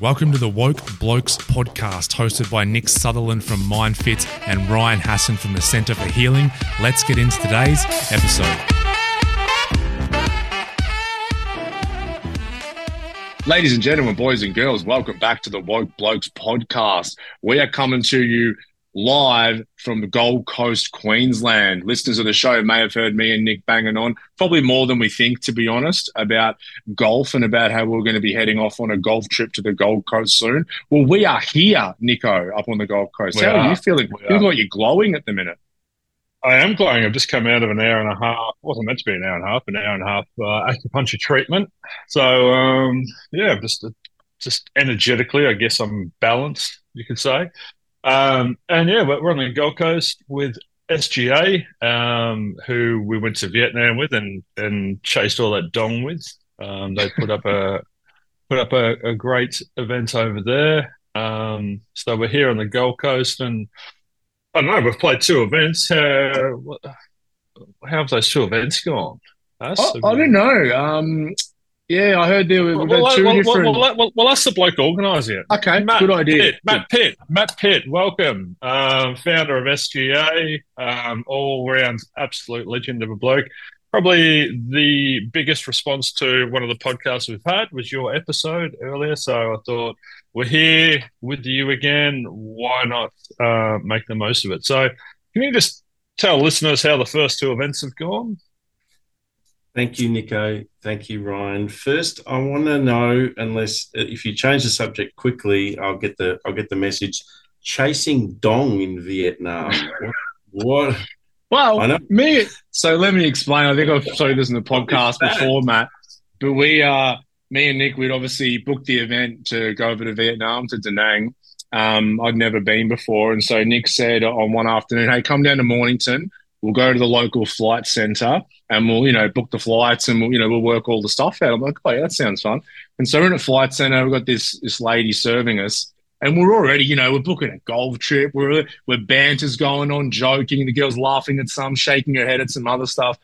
Welcome to the Woke Blokes podcast, hosted by Nick Sutherland from MindFit and Ryan Hassan from the Centre for Healing. Let's get into today's episode. Ladies and gentlemen, boys and girls, welcome back to the Woke Blokes podcast. We are coming to you live from the Gold Coast, Queensland. Listeners of the show may have heard me and Nick banging on, probably more than we think, to be honest, about golf and about how we're going to be heading off on a golf trip to the Gold Coast soon. Well, we are here, Nico, up on the Gold Coast. We how are, are. you feeling? You look like you're glowing at the minute. I am glowing. I've just come out of an hour and a half. wasn't meant to be an hour and a half, an hour and a half uh, acupuncture treatment. So um, yeah, just just energetically, I guess I'm balanced. You could say. Um, and yeah, we're on the Gold Coast with SGA, um, who we went to Vietnam with and and chased all that dong with. Um, they put up a put up a, a great event over there. Um, so we're here on the Gold Coast and. I don't know. We've played two events. Uh, what- how have those two events gone? Us? I, I don't know. Yeah, I heard there were Well, well, two well, different. well, well, that's the bloke organising it. okay, Matt good idea. Pitt, Matt Pitt, Matt Pitt, welcome, um, founder of SGA, um, all round absolute legend of a bloke. Probably the biggest response to one of the podcasts we've had was your episode earlier. So I thought we're here with you again. Why not uh, make the most of it? So can you just tell listeners how the first two events have gone? Thank you, Nico. Thank you, Ryan. First, I want to know, unless if you change the subject quickly, I'll get the I'll get the message. Chasing dong in Vietnam. what? Well, I know. me. So let me explain. I think I've you this in the podcast before, Matt. But we, uh, me and Nick, we'd obviously booked the event to go over to Vietnam to Da Nang. Um, I'd never been before, and so Nick said on one afternoon, "Hey, come down to Mornington. We'll go to the local flight centre and we'll, you know, book the flights and we'll, you know, we'll work all the stuff out." I'm like, "Oh yeah, that sounds fun." And so we're in a flight centre. We've got this this lady serving us. And we're already, you know, we're booking a golf trip. We're we're banter's going on, joking. The girl's laughing at some, shaking her head at some other stuff.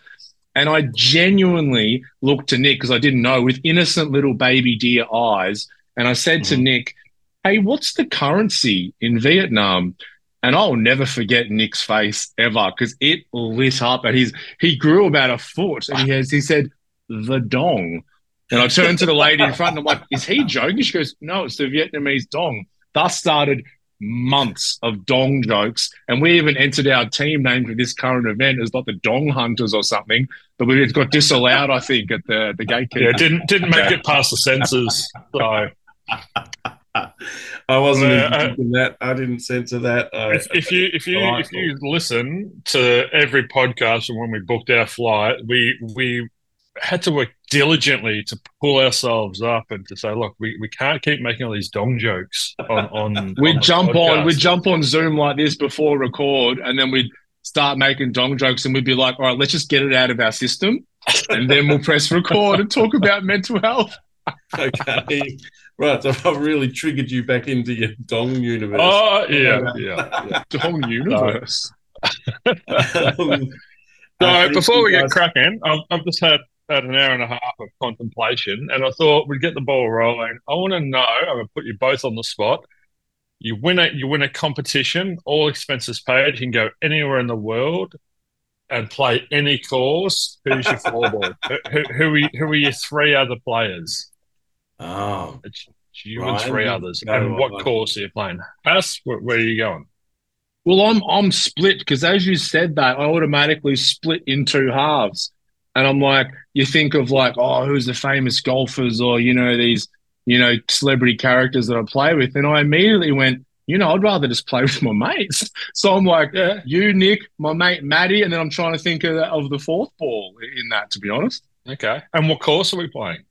And I genuinely looked to Nick because I didn't know with innocent little baby deer eyes. And I said to Mhm. Nick, Hey, what's the currency in Vietnam? And I'll never forget Nick's face ever because it lit up and he's he grew about a foot and he has he said, the dong. And I turned to the lady in front and I'm like, is he joking? She goes, No, it's the Vietnamese dong. Thus started months of dong jokes. And we even entered our team name for this current event as like the Dong Hunters or something. But we got disallowed, I think, at the, the gatekeeper. Yeah, didn't didn't make it past the censors. So I wasn't Uh, thinking that. I didn't censor that. Uh, if, if you if you if you listen to every podcast and when we booked our flight, we we had to work diligently to pull ourselves up and to say, look, we, we can't keep making all these dong jokes on on. We'd on jump on, we'd jump on Zoom like this before record, and then we'd start making dong jokes, and we'd be like, all right, let's just get it out of our system. And then we'll press record and talk about mental health. okay. Right. So I've really triggered you back into your dong universe. Oh yeah, yeah. Dong universe. Um, So I before we you get cracking, I've, I've just had, had an hour and a half of contemplation, and I thought we'd get the ball rolling. I want to know. I'm going to put you both on the spot. You win a you win a competition, all expenses paid. You can go anywhere in the world and play any course. Who's your four ball? who, who, who, are who are your three other players? Oh, It's you and three others. And what on. course are you playing? Us, where, where are you going? Well, I'm I'm split because as you said that, I automatically split in two halves. And I'm like, you think of like, oh, who's the famous golfers or, you know, these, you know, celebrity characters that I play with. And I immediately went, you know, I'd rather just play with my mates. So I'm like, Yeah. you, Nick, my mate Maddie, and then I'm trying to think of, of the fourth ball in that, to be honest. Okay. And what course are we playing?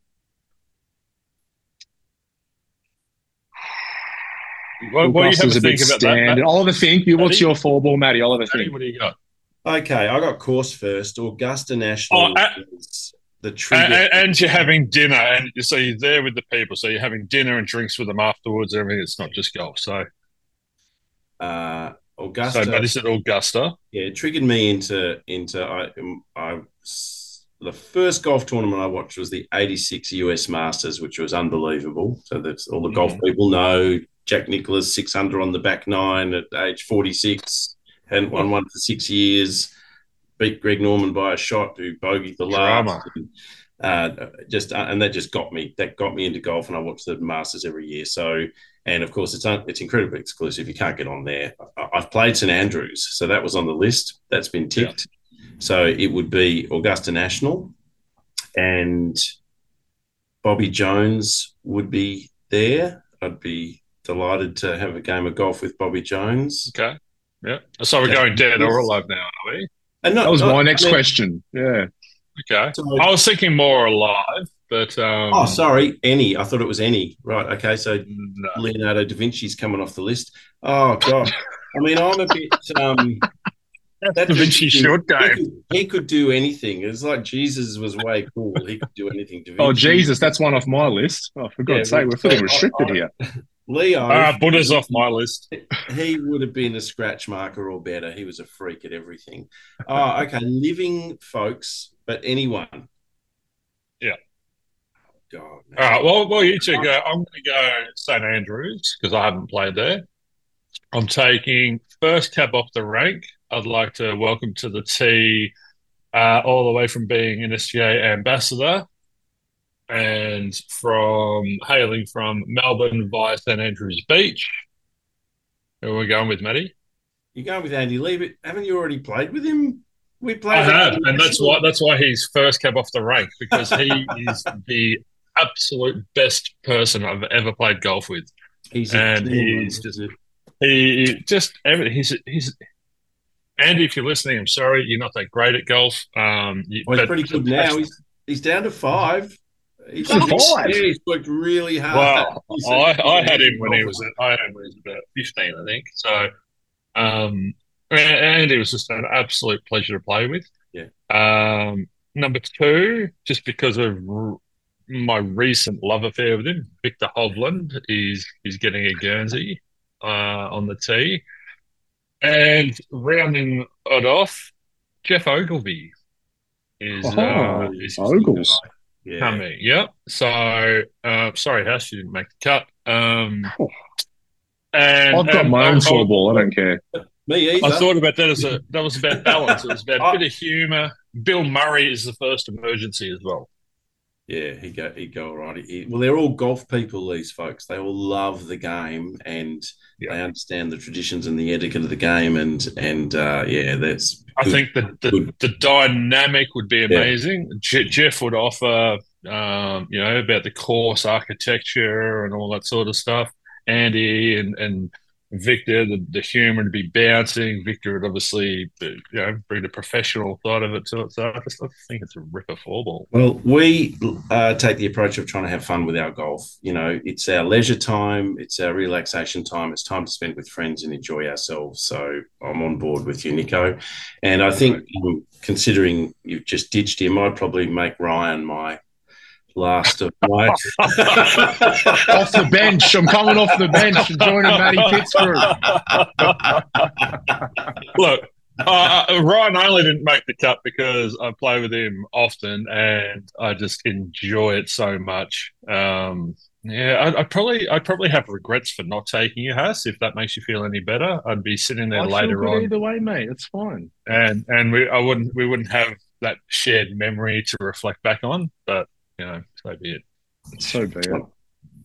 What, what do you have to think bit about that? standard. Matt? I'll have a think. You, what's your four ball, Matty? I'll have a think. what do you got? okay. I got course first. Augusta National Oh, uh, is the trigger. And, and, and you're having dinner, and so you're there with the people. So you're having dinner and drinks with them afterwards. and Everything. It's not just golf. So, uh, Augusta. so but is it Augusta? yeah, it triggered me into into I I the first golf tournament I watched was the 86 US Masters, which was unbelievable. So that's all the golf Mhm. people know. Jack Nicklaus, 600 on the back nine at age 46, hadn't won one for six years, beat Greg Norman by a shot, who bogeyed the last. And, uh, just uh, and that just got me that got me into golf, and I watch the Masters every year. So, and of course, it's un- it's incredibly exclusive. You can't get on there. I- I've played St Andrews, so that was on the list. That's been ticked. So it would be Augusta National, and Bobby Jones would be there. I'd be delighted to have a game of golf with Bobby Jones. Okay. Yeah. So we're Yeah. going dead or alive now, are we? And not, That was not- my next I mean- question. Yeah. Okay. So- I was thinking more alive, but um, oh, sorry, any. I thought it was any. Right. Okay. So no. Leonardo da Vinci's coming off the list. Oh God. I mean, I'm a bit. Um, that Da Vinci just- short He game. could, he could do anything. It's like Jesus was way cool. He could do anything. Da Oh Jesus, that's one off my list. Oh, for God's Yeah, sake, we're well, feeling I- restricted I- here. Leo. Ah, Buddha's off my list. he would have been a scratch marker or better. He was a freak at everything. Oh, okay. Living folks, but anyone. Yeah. God. All right. Well, well, you two go. I'm going to go St Andrews because I haven't played there. I'm taking first cab off the rank. I'd like to welcome to the tee, uh, all the way from being an SGA ambassador, and from hailing from Melbourne via St Andrews Beach. Who are we going with, Matty? You're going with Andy Lee, but haven't you already played with him? We played. I have, and that's why that's why he's first cab off the rank because he is the absolute best person I've ever played golf with. He's and he's just- He just everything. He's he's Andy. If you're listening, I'm sorry, you're not that great at golf. Um, Well, he's pretty good now. He's he's down to five. He's Down five? He's worked really hard. Well, I, a- I, I had him when he was I had him when he was about 15, I think. So, um, a- Andy was just an absolute pleasure to play with. Yeah. Um, number two, just because of r- my recent love affair with him, Viktor Hovland is is getting a Guernsey uh, on the tee, and rounding it off, Geoff Ogilvy is uh, Oh, is Ogles. Yeah. coming. Yep. So, uh, sorry, Hash, you didn't make the cut. Um, and I've got and my I- own I- four ball. I don't care. Me either. I thought about that as a that was about balance. It was about a bit of humour. Bill Murray is the first emergency as well. Yeah, he go he go all right. He- well, they're all golf people. These folks, they all love the game and Yeah. they understand the traditions and the etiquette of the game. And and uh, yeah, that's. I good. think the the, the dynamic would be amazing. Je- Geoff would offer, um, you know, about the course architecture and all that sort of stuff. Andy and and Viktor, the, the humour to be bouncing. Viktor would obviously, you know, bring the professional side of it to it. So I just I think it's a ripper four ball. Well, we uh, take the approach of trying to have fun with our golf. You know, it's our leisure time, it's our relaxation time, it's time to spend with friends and enjoy ourselves. So I'm on board with you, Nico. And I think, um, considering you've just ditched him, I'd probably make Ryan my last of my. Off the bench. I'm coming off the bench and joining Matty Pittsburgh. Look, uh, uh, Ryan only didn't make the cut because I play with him often and I just enjoy it so much. Um, yeah, I'd, I'd probably I'd probably have regrets for not taking you, Haas. If that makes you feel any better, I'd be sitting there I feel later good on, Either way, mate. It's fine. and and we I wouldn't we wouldn't have that shared memory to reflect back on. But you know, so be it. So be it.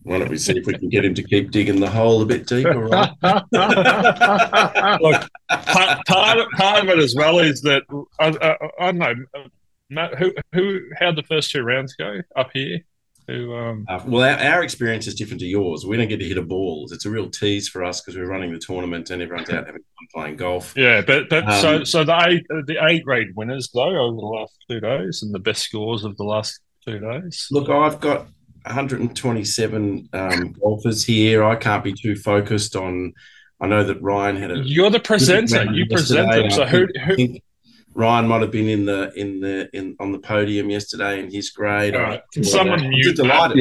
Why don't we see if we can get him to keep digging the hole a bit deeper, right? Look, part, part, of, part of it as well is that I, I, I don't know, Matt, who who how the first two rounds go up here? Who um Uh, well, our, our experience is different to yours. We don't get to hit a ball. It's a real tease for us because we're running the tournament and everyone's out having fun playing golf. yeah, but but so Um, so the A the A grade winners though over the last two days and the best scores of the last two days. Look, I've got 127 um, golfers here. I can't be too focused on. I know that Ryan had a. You're the presenter. You present them. So who who? Ryan might have been in the in the in on the podium yesterday in his grade. All right. Can someone I'm mute just that? delighted.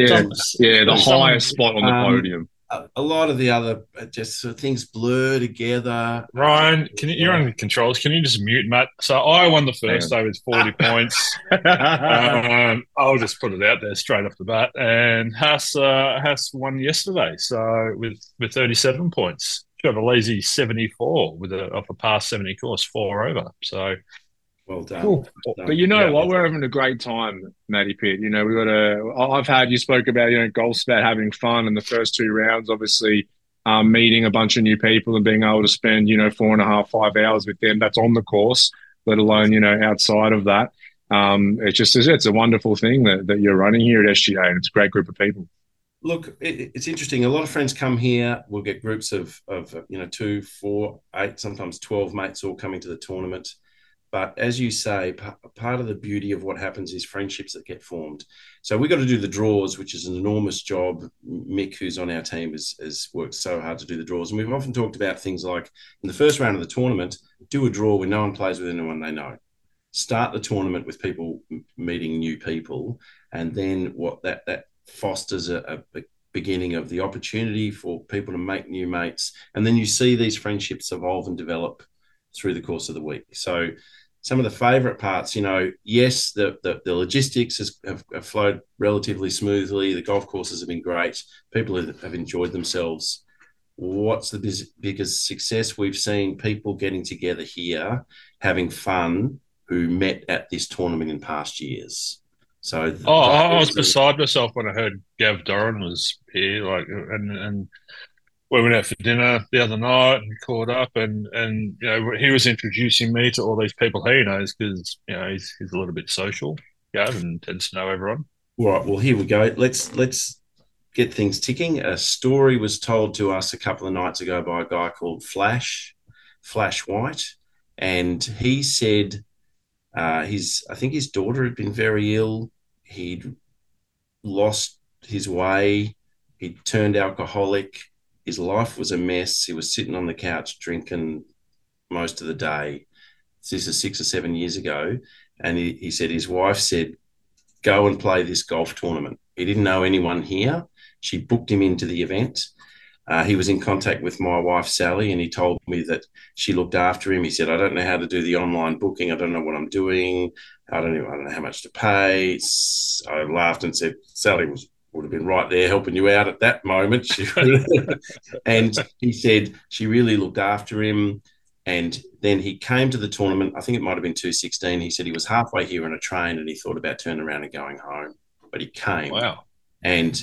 Yeah, yeah, the Someone- highest spot on the um, podium. A, a lot of the other uh, just sort of things blur together. Ryan, can you, you're on the controls. Can you just mute Matt? So I won the first day with 40 points. Um, I'll just put it out there straight off the bat. And Haas uh, Haas won yesterday, so with with 37 points. Got a lazy 74 with a off a past 70 course, four over. So Well done. Cool. Well done. But you know Yeah. what? We're having a great time, Matty Pitt. You know, we got a. I've had you spoke about you know golf's about having fun in the first two rounds. Obviously, um, meeting a bunch of new people and being able to spend you know four and a half, five hours with them. That's on the course, let alone you know outside of that. Um, it's just it's a wonderful thing that, that you're running here at SGA, and it's a great group of people. Look, it, it's interesting. A lot of friends come here. We'll get groups of, of you know, two, four, eight, sometimes 12 mates all coming to the tournament. But as you say, p- part of the beauty of what happens is friendships that get formed. So we got to do the draws, which is an enormous job. Mick, who's on our team, has, has worked so hard to do the draws. And we've often talked about things like in the first round of the tournament, do a draw where no one plays with anyone they know. Start the tournament with people meeting new people, and then what that that fosters a, a beginning of the opportunity for people to make new mates, and then you see these friendships evolve and develop through the course of the week. So, some of the favourite parts, you know, yes, the the, the logistics has, have, have flowed relatively smoothly. The golf courses have been great. People have, have enjoyed themselves. What's the biz- biggest success we've seen? People getting together here, having fun, who met at this tournament in past years. So, Oh, I I was beside myself when I heard Gav Doran was here, like, and and we went out for dinner the other night and caught up, and and you know he was introducing me to all these people he knows because you know he's he's a little bit social, Gav, and tends to know everyone. Right. Well, here we go. Let's let's get things ticking. A story was told to us a couple of nights ago by a guy called Flash, Flash White, and he said uh, his I think his daughter had been very ill. He'd lost his way. He'd turned alcoholic. His life was a mess. He was sitting on the couch drinking most of the day. This is six or seven years ago. And he, he said his wife said, go and play this golf tournament. He didn't know anyone here. She booked him into the event. Uh, he was in contact with my wife, Sally, and he told me that she looked after him. He said, I don't know how to do the online booking. I don't know what I'm doing. I don't know, I don't know how much to pay. I laughed and said, Sally was would have been right there helping you out at that moment. And he said she really looked after him. And then he came to the tournament. I think it might have been 216. He said he was halfway here on a train and he thought about turning around and going home. But he came Wow. and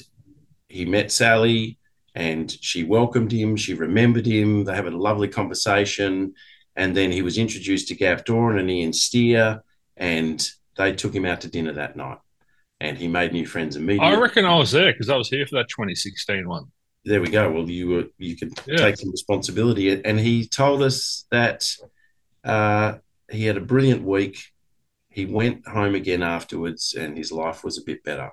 he met Sally and she welcomed him. She remembered him. They had a lovely conversation. And then he was introduced to Gav Doran and Ian Steer, and they took him out to dinner that night. And he made new friends immediately. I reckon I was there because I was here for that 2016 one. there we go. Well, you were you could Yeah. take some responsibility, and he told us that uh, he had a brilliant week. He went home again afterwards, and his life was a bit better.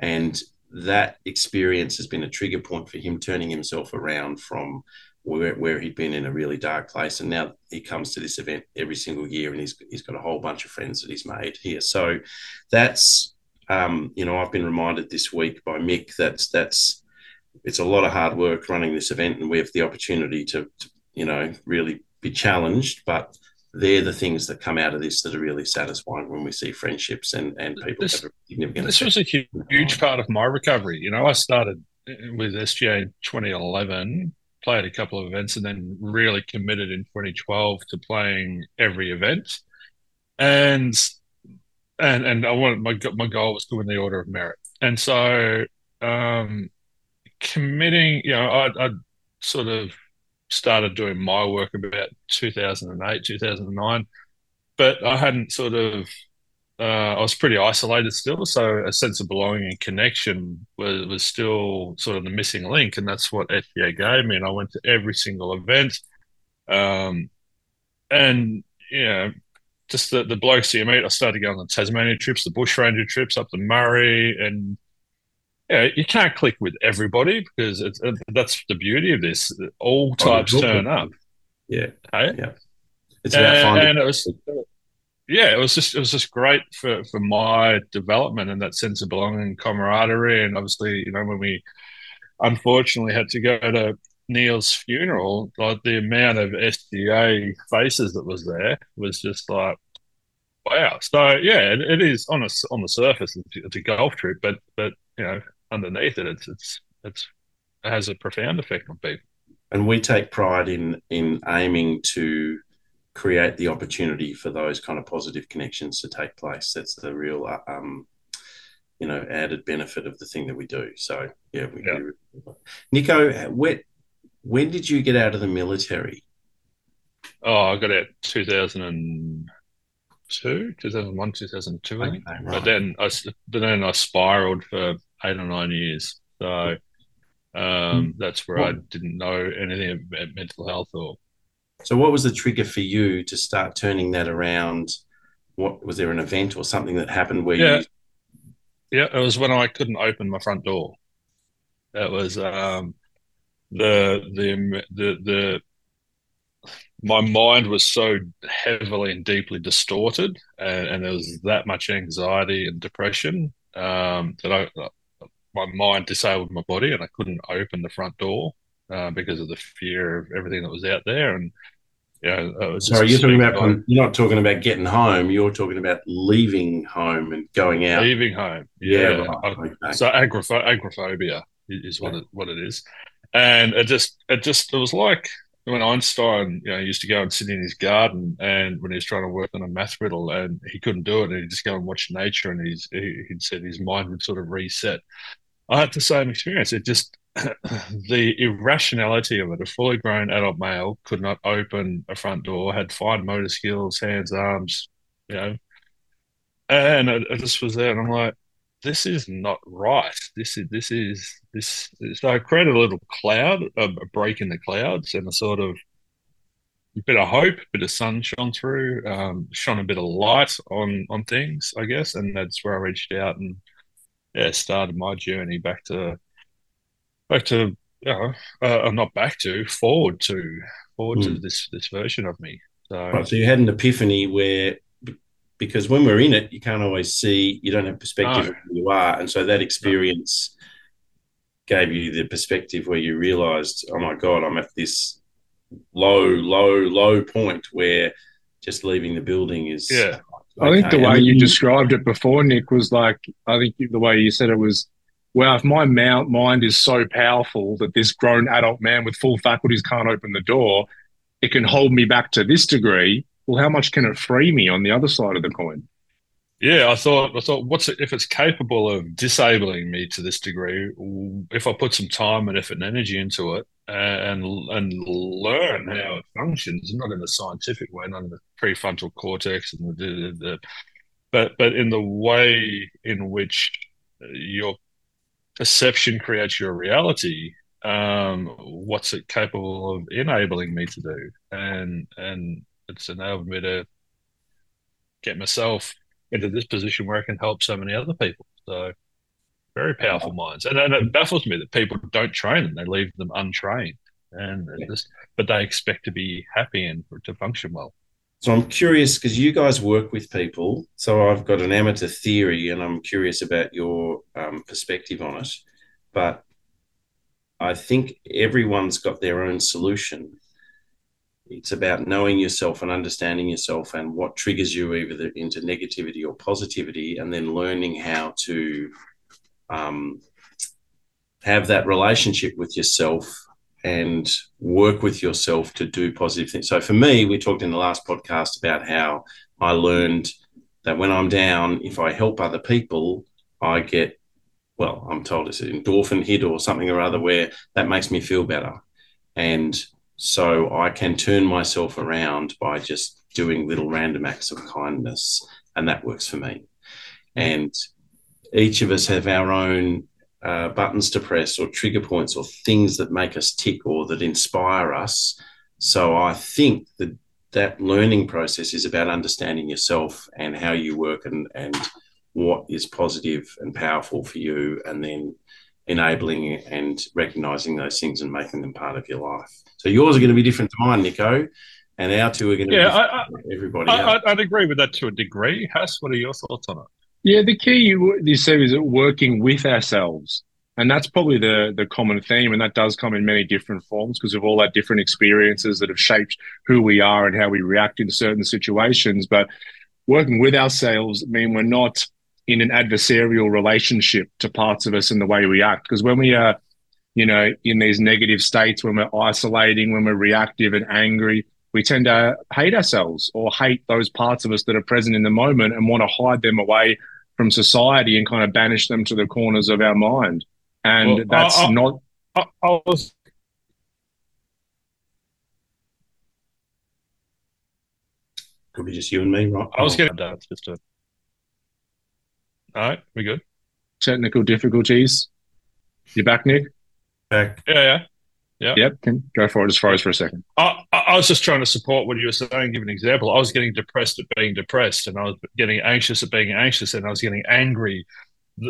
And that experience has been a trigger point for him turning himself around from where, where he'd been in a really dark place. And now he comes to this event every single year, and he's he's got a whole bunch of friends that he's made here. So that's um, you know I've been reminded this week by Mick that that's it's a lot of hard work running this event, and we have the opportunity to, to you know really be challenged, but they're the things that come out of this that are really satisfying when we see friendships and, and people This- have a significant This was a hu- huge part of my recovery. You know, I started with SGA in 2011, played a couple of events, and then really committed in 2012 to playing every event. And and and I wanted my my goal was to win the Order of Merit. And so, um, committing, you know, I I sort of started doing my work about 2008, 2009, but I hadn't sort of uh, I was pretty isolated still, so a sense of belonging and connection was was still sort of the missing link, and that's what SGA gave me. And I went to every single event, um, and you know, just the the blokes you meet. I started going on Tasmania trips, the bushranger trips up the Murray, and yeah, you can't click with everybody because it's, it, that's the beauty of this. All oh, types turn up. Yeah, Hey? it's about and, finding. and it was yeah it was just it was just great for for my development and that sense of belonging and camaraderie and obviously you know when we unfortunately had to go to Neil's funeral, like the amount of SGA faces that was there was just like, wow. So yeah, it, it is on a, on the surface, it's, a golf trip, but but you know, underneath it, it's it's it's it has a profound effect on people. And we take pride in in aiming to create the opportunity for those kind of positive connections to take place. That's the real uh, um, you know added benefit of the thing that we do. So yeah, we yeah. do. Nico, when when did you get out of the military? Oh, I got out 2002, 2001, 2002, okay, Right. But then I then I spiraled for eight or nine years. So um, that's where I didn't know anything about mental health or. So, what was the trigger for you to start turning that around? What was there an event or something that happened where yeah. you yeah, it was when I couldn't open my front door. It was um, the the the the my mind was so heavily and deeply distorted, and, and there was that much anxiety and depression um, that I my mind disabled my body, and I couldn't open the front door uh, because of the fear of everything that was out there, and yeah. Sorry, you're talking about on, you're not talking about getting home. You're talking about leaving home and going out. Leaving home. Yeah. yeah right. okay. So agoraph- agoraphobia is what it, what it is, and it just it just it was like when Einstein, you know, used to go and sit in his garden, and when he was trying to work on a math riddle, and he couldn't do it, and he'd just go and watch nature, and he's he, he'd said his mind would sort of reset. I had the same experience. It just the irrationality of it. A fully grown adult male could not open a front door, had fine motor skills, hands, arms, you know. And I, I just was there, and I'm like, this is not right. This is this is this. So I created a little cloud, a, break in the clouds, and a sort of bit of hope, a bit of sun shone through, um, shone a bit of light on on things, I guess, and that's where I reached out and yeah, started my journey back to back to you know, uh, not back to forward to forward mm. to hmm. this this version of me. So, right, so you had an epiphany where because when we're in it, you can't always see, you don't have perspective no. of who you are, and so that experience no. gave you the perspective where you realised, oh my god, I'm at this low, low, low point where just leaving the building is yeah. Okay. I think the way you described it before, Nick, was like I think the way you said it was well, if my mind is so powerful that this grown adult man with full faculties can't open the door, it can hold me back to this degree. Well, how much can it free me on the other side of the coin? Yeah, I thought I thought what's it, if it's capable of disabling me to this degree? If I put some time and effort and energy into it, and and learn how it functions, not in a scientific way, not in the prefrontal cortex and the, the, the but but in the way in which your perception creates your reality um, what's it capable of enabling me to do and and it's enabled me to get myself into this position where I can help so many other people so very powerful minds and, and it baffles me that people don't train them they leave them untrained and just, but they expect to be happy and to function well so I'm curious because you guys work with people. So I've got an amateur theory, and I'm curious about your um, perspective on it. But I think everyone's got their own solution. It's about knowing yourself and understanding yourself and what triggers you either into negativity or positivity, and then learning how to um, have that relationship with yourself and work with yourself to do positive things. So for me, we talked in the last podcast about how I learned that when I'm down, if I help other people, I get, well, I'm told it's an endorphin hit or something or other where that makes me feel better. And so I can turn myself around by just doing little random acts of kindness. And that works for me. And each of us have our own uh, buttons to press or trigger points or things that make us tick or that inspire us. So I think that that learning process is about understanding yourself and how you work and, and what is positive and powerful for you, and then enabling and recognizing those things and making them part of your life. So yours are going to be different to mine, Nico, and our two are going to yeah, be I, I, everybody. I, would agree with that to a degree. Hass, what are your thoughts on it? Yeah, the key you, you said is working with ourselves. And that's probably the the common theme, and that does come in many different forms because of all our different experiences that have shaped who we are and how we react in certain situations. But working with ourselves, I mean, we're not in an adversarial relationship to parts of us and the way we act. Because when we are, you know, in these negative states, when we're isolating, when we're reactive and angry, we tend to hate ourselves or hate those parts of us that are present in the moment and want to hide them away from society and kind of banish them to the corners of our mind. And well, that's I, I, not. I, I was Could be just you and me, right? I was oh, getting that just to. All right, we good? Technical difficulties. You back, Nick? Back. Yeah, yeah. Yeah. Yep. Can go for it. far as for a second. I, I was just trying to support what you were saying. Give an example. I was getting depressed at being depressed, and I was getting anxious at being anxious, and I was getting angry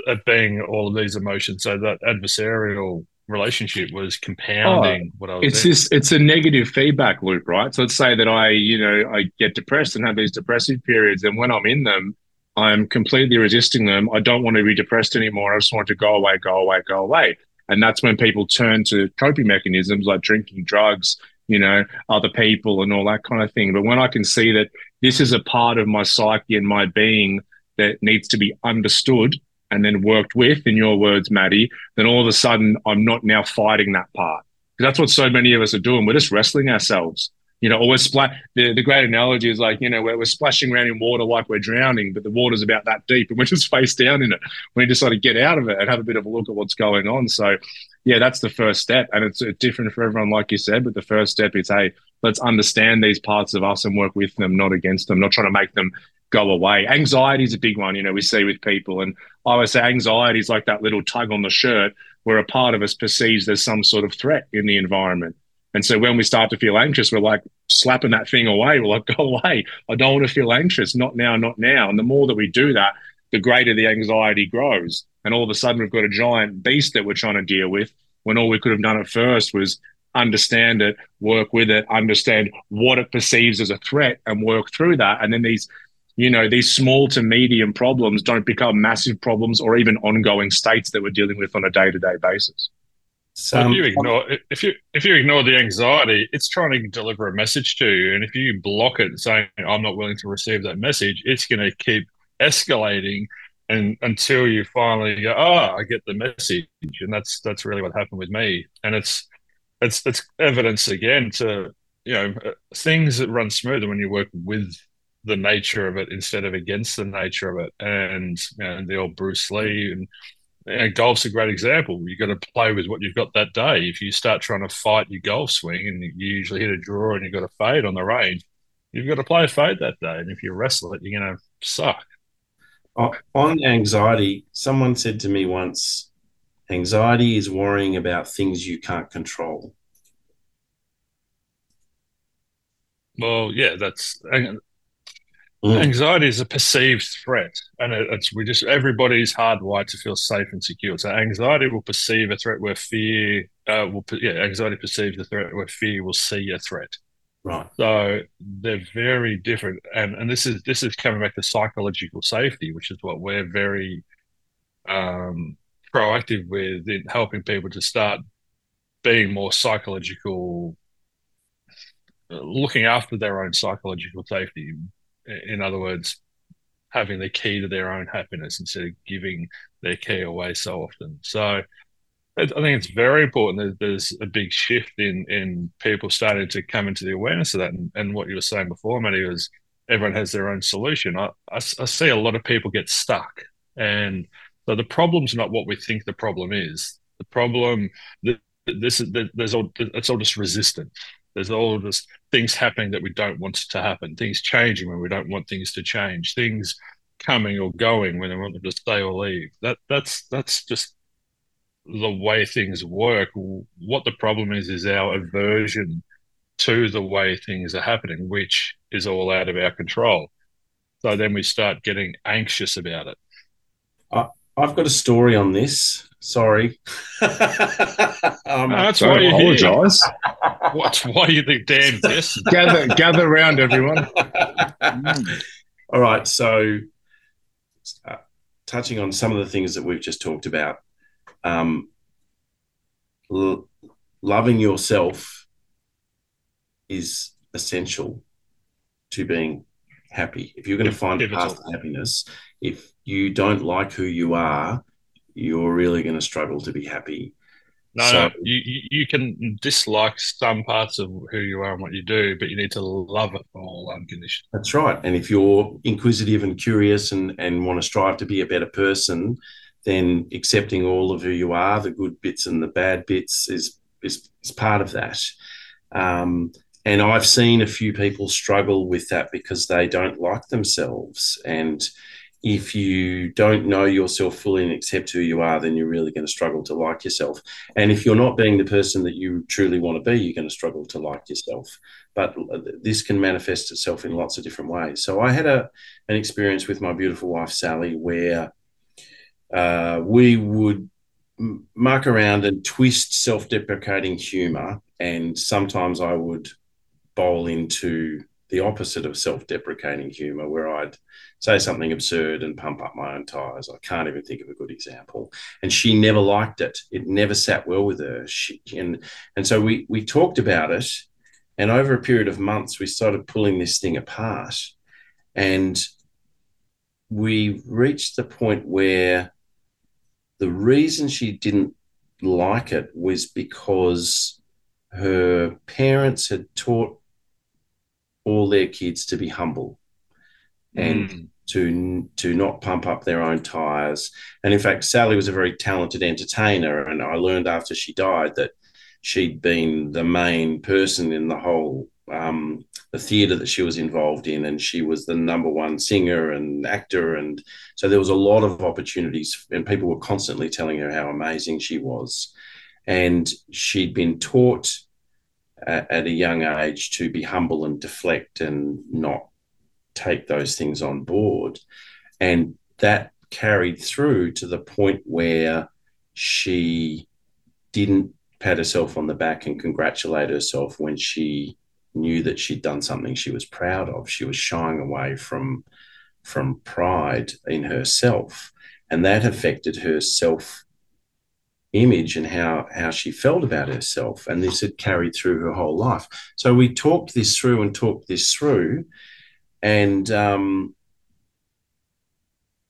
at being all of these emotions. So that adversarial relationship was compounding oh, what I was. It's this. It's a negative feedback loop, right? So let's say that I, you know, I get depressed and have these depressive periods, and when I'm in them, I'm completely resisting them. I don't want to be depressed anymore. I just want to go away, go away, go away. And that's when people turn to coping mechanisms like drinking, drugs, you know, other people and all that kind of thing. But when I can see that this is a part of my psyche and my being that needs to be understood and then worked with, in your words, Matty, then all of a sudden I'm not now fighting that part. Because that's what so many of us are doing. We're just wrestling ourselves you know, or we're splat. The, the great analogy is like, you know, we're, we're splashing around in water like we're drowning, but the water's about that deep and we're just face down in it. We decide to get out of it and have a bit of a look at what's going on. So, yeah, that's the first step. And it's different for everyone, like you said, but the first step is, hey, let's understand these parts of us and work with them, not against them, not trying to make them go away. Anxiety is a big one, you know, we see with people. And I always say anxiety is like that little tug on the shirt where a part of us perceives there's some sort of threat in the environment. And so when we start to feel anxious, we're like slapping that thing away. We're like, go away. I don't want to feel anxious. Not now, not now. And the more that we do that, the greater the anxiety grows. And all of a sudden, we've got a giant beast that we're trying to deal with when all we could have done at first was understand it, work with it, understand what it perceives as a threat and work through that. And then these, you know, these small to medium problems don't become massive problems or even ongoing states that we're dealing with on a day to day basis. So if um, you um, ignore if you if you ignore the anxiety, it's trying to deliver a message to you, and if you block it, saying I'm not willing to receive that message, it's going to keep escalating, and until you finally go, oh, I get the message, and that's that's really what happened with me, and it's it's it's evidence again to you know uh, things that run smoother when you work with the nature of it instead of against the nature of it, and you know, the old Bruce Lee and and golf's a great example. You've got to play with what you've got that day. If you start trying to fight your golf swing and you usually hit a draw and you've got a fade on the range, you've got to play a fade that day. And if you wrestle it, you're going to suck. On anxiety, someone said to me once, anxiety is worrying about things you can't control. Well, yeah, that's Mm. Anxiety is a perceived threat, and it's we just everybody's hardwired to feel safe and secure. So anxiety will perceive a threat where fear uh, will yeah anxiety perceives a threat where fear will see a threat. Right. So they're very different, and and this is this is coming back to psychological safety, which is what we're very um, proactive with in helping people to start being more psychological, looking after their own psychological safety in other words, having the key to their own happiness instead of giving their key away so often. So I think it's very important that there's a big shift in in people starting to come into the awareness of that. And, and what you were saying before, Matty, was everyone has their own solution. I, I, I see a lot of people get stuck. And so the problem's not what we think the problem is. The problem, this is, there's all, it's all just resistance. There's all this things happening that we don't want to happen, things changing when we don't want things to change, things coming or going when we want them to stay or leave. That that's that's just the way things work. What the problem is is our aversion to the way things are happening, which is all out of our control. So then we start getting anxious about it. I've got a story on this. Sorry. um, no, that's why you apologise. What's why you think damn this? gather, gather around, everyone. All right. So, uh, touching on some of the things that we've just talked about, um, l- loving yourself is essential to being happy. If you're going to find a path to happiness, if you don't like who you are, you're really going to struggle to be happy. No, so, no, you, you can dislike some parts of who you are and what you do, but you need to love it all unconditionally. That's right. And if you're inquisitive and curious and, and want to strive to be a better person, then accepting all of who you are, the good bits and the bad bits, is is, is part of that. Um, and I've seen a few people struggle with that because they don't like themselves. And if you don't know yourself fully and accept who you are, then you're really going to struggle to like yourself. And if you're not being the person that you truly want to be, you're going to struggle to like yourself. But this can manifest itself in lots of different ways. So I had a an experience with my beautiful wife Sally where uh, we would muck around and twist self-deprecating humor, and sometimes I would bowl into the opposite of self-deprecating humor, where I'd say something absurd and pump up my own tires. I can't even think of a good example. And she never liked it. It never sat well with her. She, and and so we we talked about it, and over a period of months, we started pulling this thing apart, and we reached the point where the reason she didn't like it was because her parents had taught all their kids to be humble and mm. to to not pump up their own tires. And in fact, Sally was a very talented entertainer, and I learned after she died that she'd been the main person in the whole um, the theatre that she was involved in, and she was the number one singer and actor, and so there was a lot of opportunities, and people were constantly telling her how amazing she was, and she'd been taught at, a young age to be humble and deflect and not take those things on board. And that carried through to the point where she didn't pat herself on the back and congratulate herself when she knew that she'd done something she was proud of. She was shying away from from pride in herself. And that affected her self image and how how she felt about herself and this had carried through her whole life. So we talked this through and talked this through and um,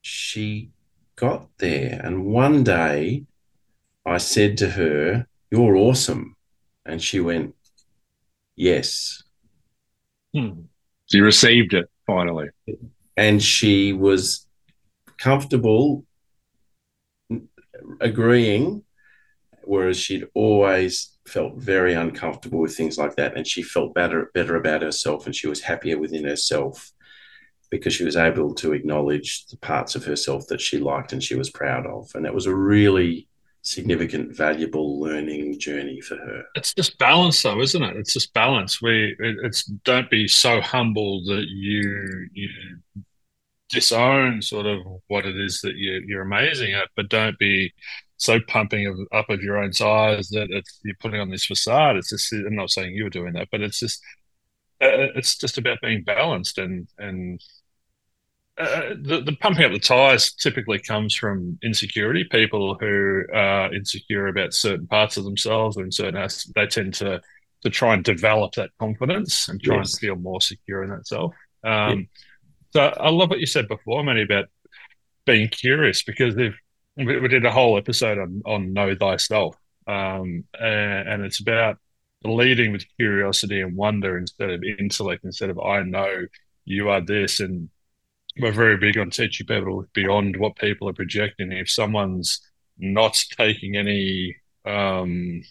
she got there and one day i said to her you're awesome and she went yes. Hmm. she received it finally. And she was comfortable agreeing whereas she'd always felt very uncomfortable with things like that and she felt better better about herself and she was happier within herself because she was able to acknowledge the parts of herself that she liked and she was proud of. And that was a really significant valuable learning journey for her. It's just balance though isn't it? It's just balance. We it's don't be so humble that you you disown sort of what it is that you, you're amazing at but don't be so pumping of, up of your own size that it's you're putting on this facade. It's just I'm not saying you were doing that, but it's just uh, it's just about being balanced and and uh, the, the pumping up the tires typically comes from insecurity. People who are insecure about certain parts of themselves or in certain aspects, they tend to to try and develop that confidence and try yes. and feel more secure in that self. Um, So I love what you said before, Manny, about being curious because if we, we did a whole episode on on know thyself, um, and, and it's about leading with curiosity and wonder instead of intellect, instead of I know you are this, and we're very big on teaching people beyond what people are projecting. If someone's not taking any um,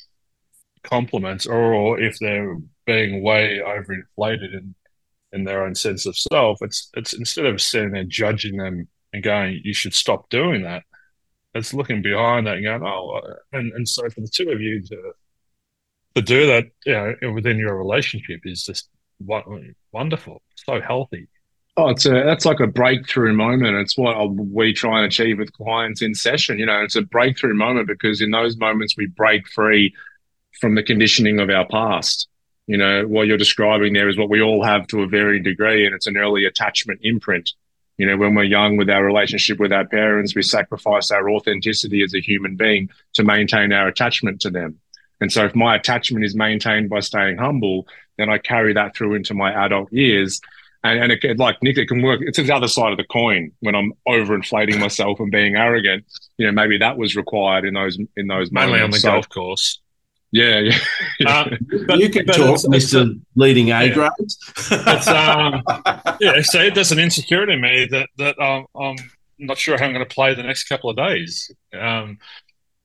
compliments, or if they're being way overinflated in in their own sense of self, it's it's instead of sitting there judging them and going, "You should stop doing that." It's looking behind that and going, oh, uh, and, and so for the two of you to to do that, you know, within your relationship is just wonderful, so healthy. Oh, it's a that's like a breakthrough moment. It's what we try and achieve with clients in session. You know, it's a breakthrough moment because in those moments we break free from the conditioning of our past. You know, what you're describing there is what we all have to a varying degree, and it's an early attachment imprint. You know, when we're young with our relationship with our parents, we sacrifice our authenticity as a human being to maintain our attachment to them. And so if my attachment is maintained by staying humble, then I carry that through into my adult years. And, and it, like Nick, it can work. It's the other side of the coin when I'm overinflating myself and being arrogant. You know, maybe that was required in those in those mainly moments. on the So- golf course. Yeah, yeah. Uh, but- you can talk, it's- it's Mister Leading A yeah. grades. It's, um, yeah, so there's an insecurity in me that that um, I'm not sure how I'm going to play the next couple of days. Um,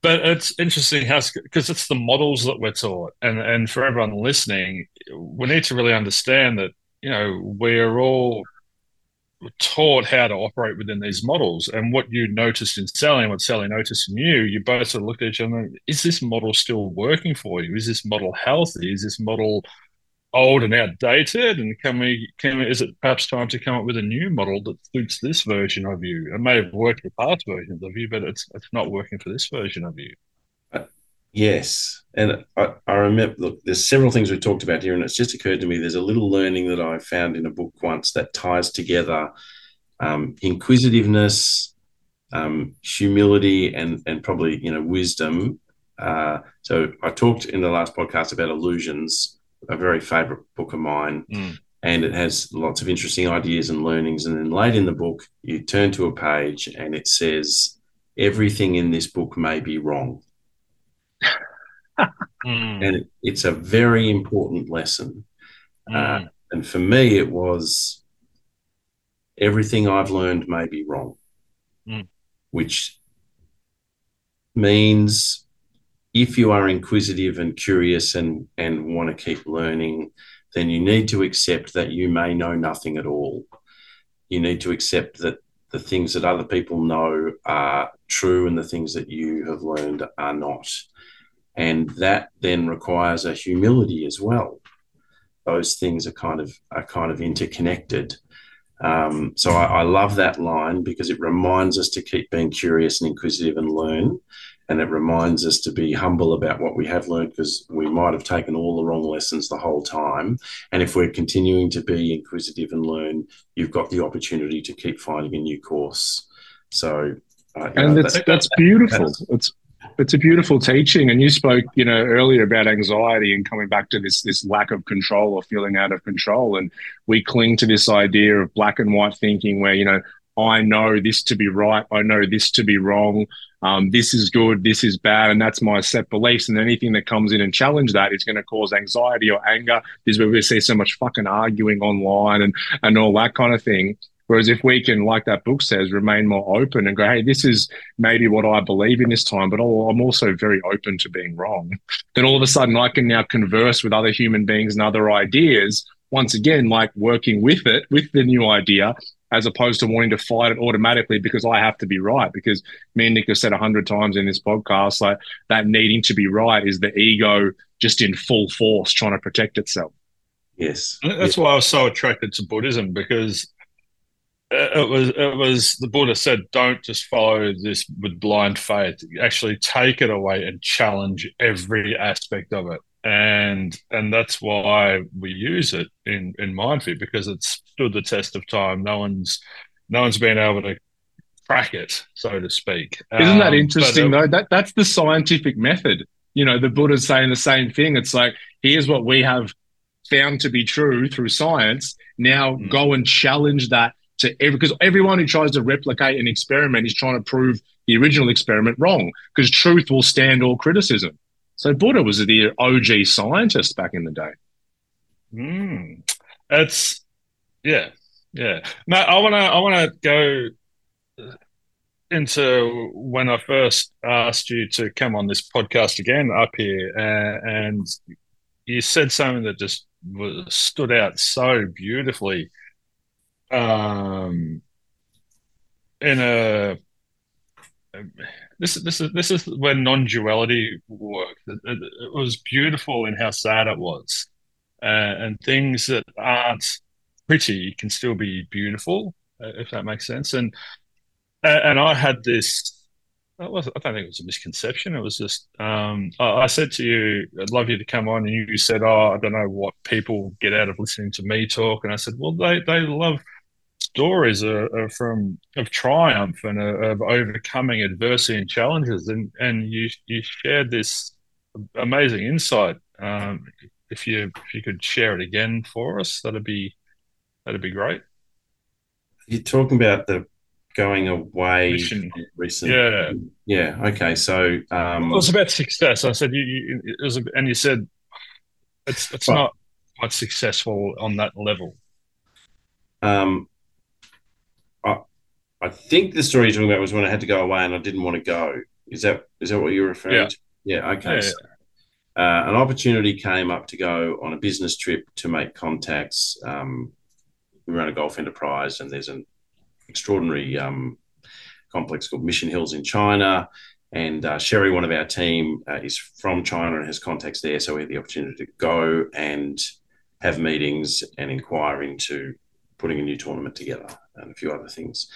but it's interesting how because it's the models that we're taught, and and for everyone listening, we need to really understand that you know we're all taught how to operate within these models, and what you noticed in Sally and what Sally noticed in you, you both sort of looked at each other. and, Is this model still working for you? Is this model healthy? Is this model old and outdated and can we can we, is it perhaps time to come up with a new model that suits this version of you it may have worked for past versions of you but it's it's not working for this version of you Yes. And I, I remember, look, there's several things we talked about here, and it's just occurred to me there's a little learning that I found in a book once that ties together um, inquisitiveness, um, humility, and, and probably, you know, wisdom. Uh, so I talked in the last podcast about illusions, a very favorite book of mine. Mm. And it has lots of interesting ideas and learnings. And then late in the book, you turn to a page and it says, Everything in this book may be wrong and it, it's a very important lesson. Uh, mm, and for me, it was everything I've learned may be wrong, Mm. which means if you are inquisitive and curious and, and want to keep learning, then you need to accept that you may know nothing at all. You need to accept that the things that other people know are true and the things that you have learned are not. And that then requires a humility as well. Those things are kind of are kind of interconnected. Um, so I, I love that line because it reminds us to keep being curious and inquisitive and learn. And it reminds us to be humble about what we have learned because we might have taken all the wrong lessons the whole time. And if we're continuing to be inquisitive and learn, you've got the opportunity to keep finding a new course. So, uh, and know, that's that- that's beautiful. that's- It's it's a beautiful teaching. And you spoke, you know, earlier about anxiety and coming back to this this lack of control or feeling out of control. And we cling to this idea of black and white thinking, where you know, I know this to be right, I know this to be wrong. Um, this is good, this is bad, and that's my set beliefs. And anything that comes in and challenge that is going to cause anxiety or anger. This is where we see so much fucking arguing online and and all that kind of thing. Whereas if we can, like that book says, remain more open and go, hey, this is maybe what I believe in this time, but I'm also very open to being wrong. Then all of a sudden I can now converse with other human beings and other ideas. Once again, like working with it, with the new idea, as opposed to wanting to fight it automatically because I have to be right. Because me and Nick have said a hundred times in this podcast, like that needing to be right is the ego just in full force trying to protect itself. yes. And that's why I was so attracted to Buddhism because it was it was the Buddha said, "Don't just follow this with blind faith. Actually, take it away and challenge every aspect of it." And and that's why we use it in in MindFit because it's stood the test of time. No one's no one's been able to crack it, so to speak. Isn't that Um, interesting it- though? That that's the scientific method. You know, the Buddha's saying the same thing. It's like, here's what we have found to be true through science. Now Mm. go and challenge that to every because everyone who tries to replicate an experiment is trying to prove the original experiment wrong because truth will stand all criticism. So Buddha was the OG scientist back in the day. Mm. It's yeah, yeah. No, I wanna I wanna go into when I first asked you to come on this podcast again up here, uh, and you said something that just was, stood out so beautifully. Um, in a this this is this is when non-duality worked. It, it, it was beautiful in how sad it was uh, and things that aren't pretty can still be beautiful, uh, if that makes sense. And and I had this. I don't think it was a misconception. It was just um, I, I said to you, "I'd love you to come on," and you said, "Oh, I don't know what people get out of listening to me talk." And I said, "Well, they they love stories are, are from of triumph and uh, of overcoming adversity and challenges." And and you you shared this amazing insight. Um, if you if you could share it again for us, that'd be that'd be great. You're talking about the going away Mission. recently. Yeah. Yeah. Okay. So um, It was about success. I said you, you it was, and you said it's it's not quite successful on that level. um, I think the story you're talking about was when I had to go away and I didn't want to go. Is that is that what you're referring Yeah. to? Yeah. Okay. Yeah. So, uh, an opportunity came up to go on a business trip to make contacts. Um, we run a golf enterprise, and there's an extraordinary um, complex called Mission Hills in China. And uh, Sherry, one of our team, uh, is from China and has contacts there. So we had the opportunity to go and have meetings and inquire into putting a new tournament together and a few other things.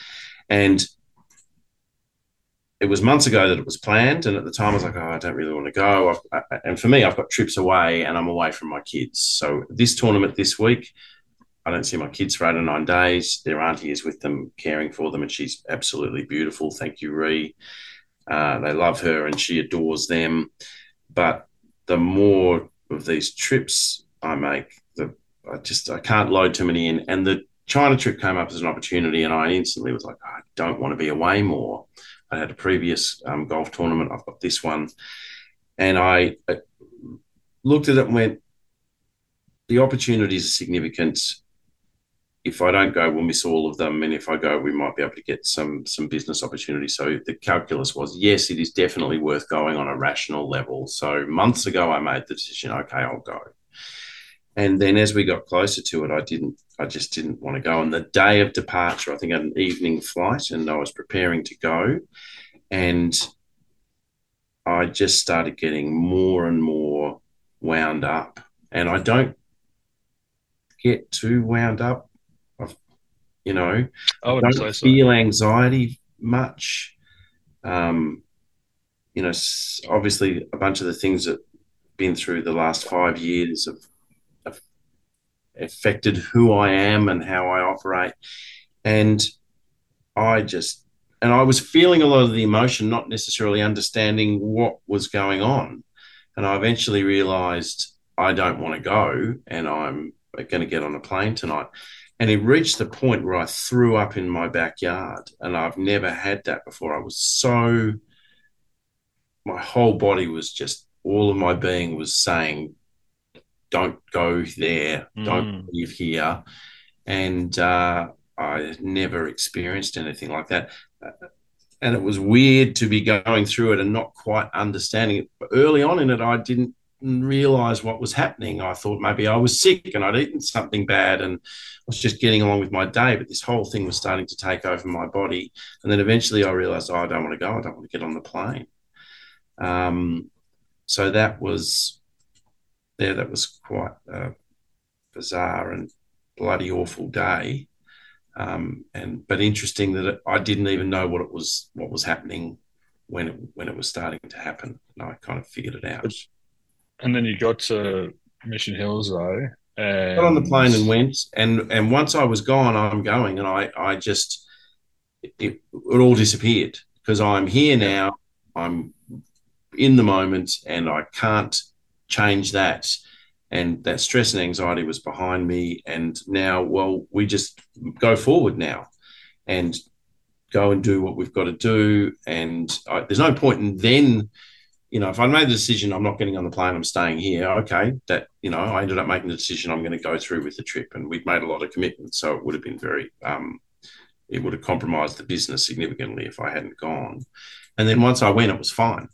And it was months ago that it was planned. And at the time, I was like, oh, I don't really want to go. I, and for me, I've got trips away and I'm away from my kids. So this tournament this week, I don't see my kids for eight or nine days. Their auntie is with them, caring for them, and she's absolutely beautiful. Thank you, Ree. Uh, they love her and she adores them. But the more of these trips I make, the I just I can't load too many in. And the China trip came up as an opportunity, and I instantly was like, I don't want to be away more. I had a previous um, golf tournament. I've got this one, and I, I looked at it and went, the opportunities are significant. If I don't go, we'll miss all of them, and if I go, we might be able to get some some business opportunities. So the calculus was, yes, it is definitely worth going on a rational level. So months ago, I made the decision, okay, I'll go. And then as we got closer to it, I didn't, I just didn't want to go. On the day of departure, I think I had an evening flight and I was preparing to go. And I just started getting more and more wound up. And I don't get too wound up. I've, you know, I would don't say so. feel anxiety much. Um, you know, obviously, a bunch of the things that been through the last five years have affected who I am and how I operate, and I just and I was feeling a lot of the emotion, not necessarily understanding what was going on, and I eventually realised I don't want to go, and I'm going to get on a plane tonight. And it reached the point where I threw up in my backyard. And I've never had that before. I was so, my whole body was just, all of my being was saying, don't go there, don't Mm. leave here. And uh, I never experienced anything like that. Uh, And it was weird to be going through it and not quite understanding it. But early on in it, I didn't realize what was happening. I thought maybe I was sick and I'd eaten something bad and I was just getting along with my day. But this whole thing was starting to take over my body. And then eventually I realized, oh, I don't want to go. I don't want to get on the plane. Um, so that was, yeah, that was quite a bizarre and bloody awful day. Um, and but interesting that it, I didn't even know what it was, what was happening when it when it was starting to happen. And I kind of figured it out. And then you got to Mission Hills though. And got on the plane and went and and once I was gone I'm going and I I just it, it all disappeared because I'm here now I'm in the moment and I can't change that. And that stress and anxiety was behind me. And now well we just go forward now and go and do what we've got to do. And I, there's no point in then you know, if I made the decision I'm not getting on the plane, I'm staying here, okay, that, you know, I ended up making the decision I'm going to go through with the trip. And we'd made a lot of commitments. So it would have been very, um, it would have compromised the business significantly if I hadn't gone. And then once I went, it was fine,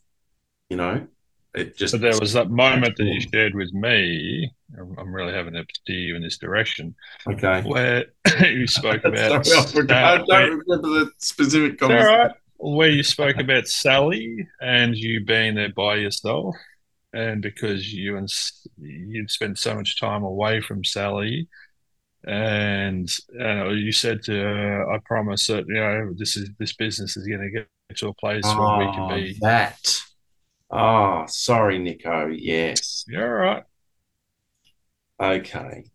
you know, it just. So there was that moment that you shared with me. I'm really having to steer you in this direction, Okay. where you spoke about. Sorry, I forgot. I don't remember the specific It's all conversation. right. Where you spoke about Sally and you being there by yourself, and because you and you'd spent so much time away from Sally, and uh, you said to her, "I promise that you know this is this business is going to get to a place where we can Oh, be." that. Oh, sorry, Nico. Yes. You're all right. Okay.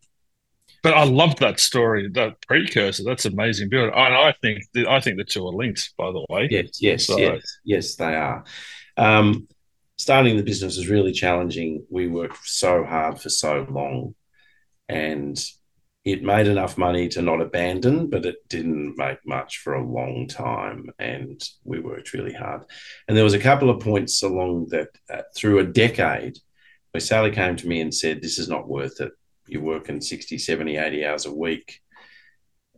But I love that story, that precursor. That's amazing. And I think I think the two are linked, by the way. Yes, yes, So- yes, yes, they are. Um, starting the business was really challenging. We worked so hard for so long, and it made enough money to not abandon, but it didn't make much for a long time. And we worked really hard. And there was a couple of points along that uh, through a decade where Sally came to me and said, This is not worth it. You're working 60, 70, 80 hours a week.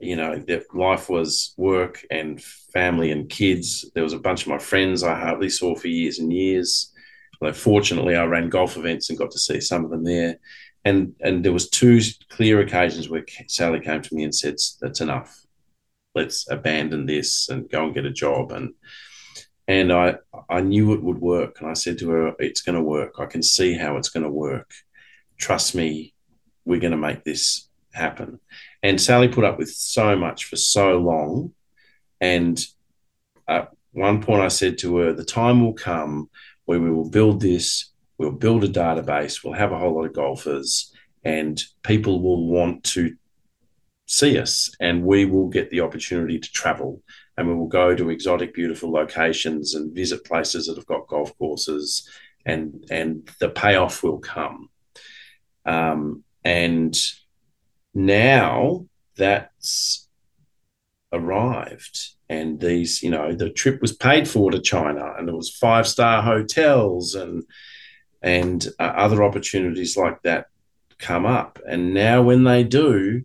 You know, life was work and family and kids. There was a bunch of my friends I hardly saw for years and years. Fortunately, I ran golf events and got to see some of them there and and there was two clear occasions where Sally came to me and said, "That's enough. Let's abandon this and go and get a job." And and I I knew it would work, and I said to her, "It's going to work. I can see how it's going to work. Trust me, we're going to make this happen." And Sally put up with so much for so long, and at one point I said to her, "The time will come where we will build this We'll build a database. We'll have a whole lot of golfers, and people will want to see us, and we will get the opportunity to travel, and we will go to exotic, beautiful locations and visit places that have got golf courses, and and the payoff will come. Um, and now that's arrived and these you know the trip was paid for to china and it was five star hotels and and uh, other opportunities like that come up. And now, when they do,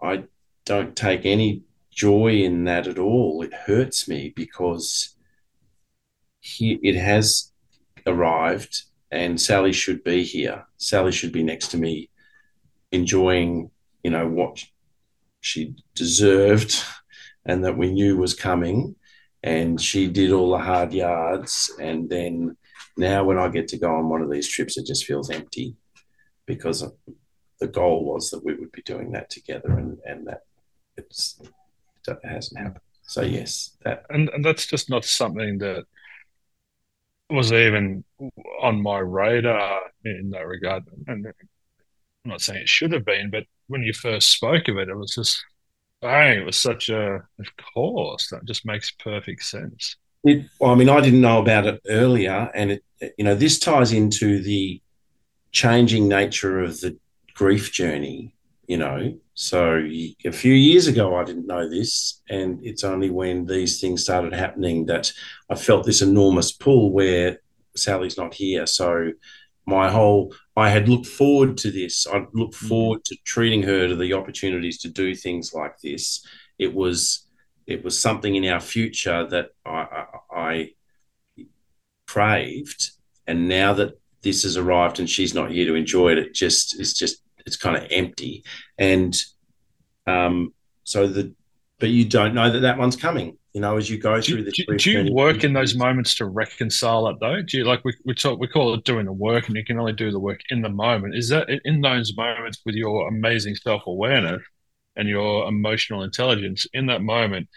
I don't take any joy in that at all. It hurts me because he, it has arrived, and Sally should be here. Sally should be next to me, enjoying, you know, what she deserved and that we knew was coming. And she did all the hard yards, and then now, when I get to go on one of these trips, it just feels empty because the goal was that we would be doing that together, and and that it's it hasn't happened. So yes, that and and that's just not something that was even on my radar in that regard. And I'm not saying it should have been, but when you first spoke of it, it was just, bang, it was such a, of course, that just makes perfect sense. It, well, I mean, I didn't know about it earlier, and it, you know, this ties into the changing nature of the grief journey. You know, so a few years ago, I didn't know this, and it's only when these things started happening that I felt this enormous pull where Sally's not here. So my whole I had looked forward to this. I looked mm. forward to treating her to the opportunities to do things like this. It was it was something in our future that I, I, I craved, and now that this has arrived and she's not here to enjoy it, it just it's just it's kind of empty, and um, so the but you don't know that that one's coming. You know, as you go through this. Do, do you work in those moments to reconcile it though? Do you like we we talk we call it doing the work, and you can only do the work in the moment. Is that in those moments with your amazing self awareness? And your emotional intelligence in that moment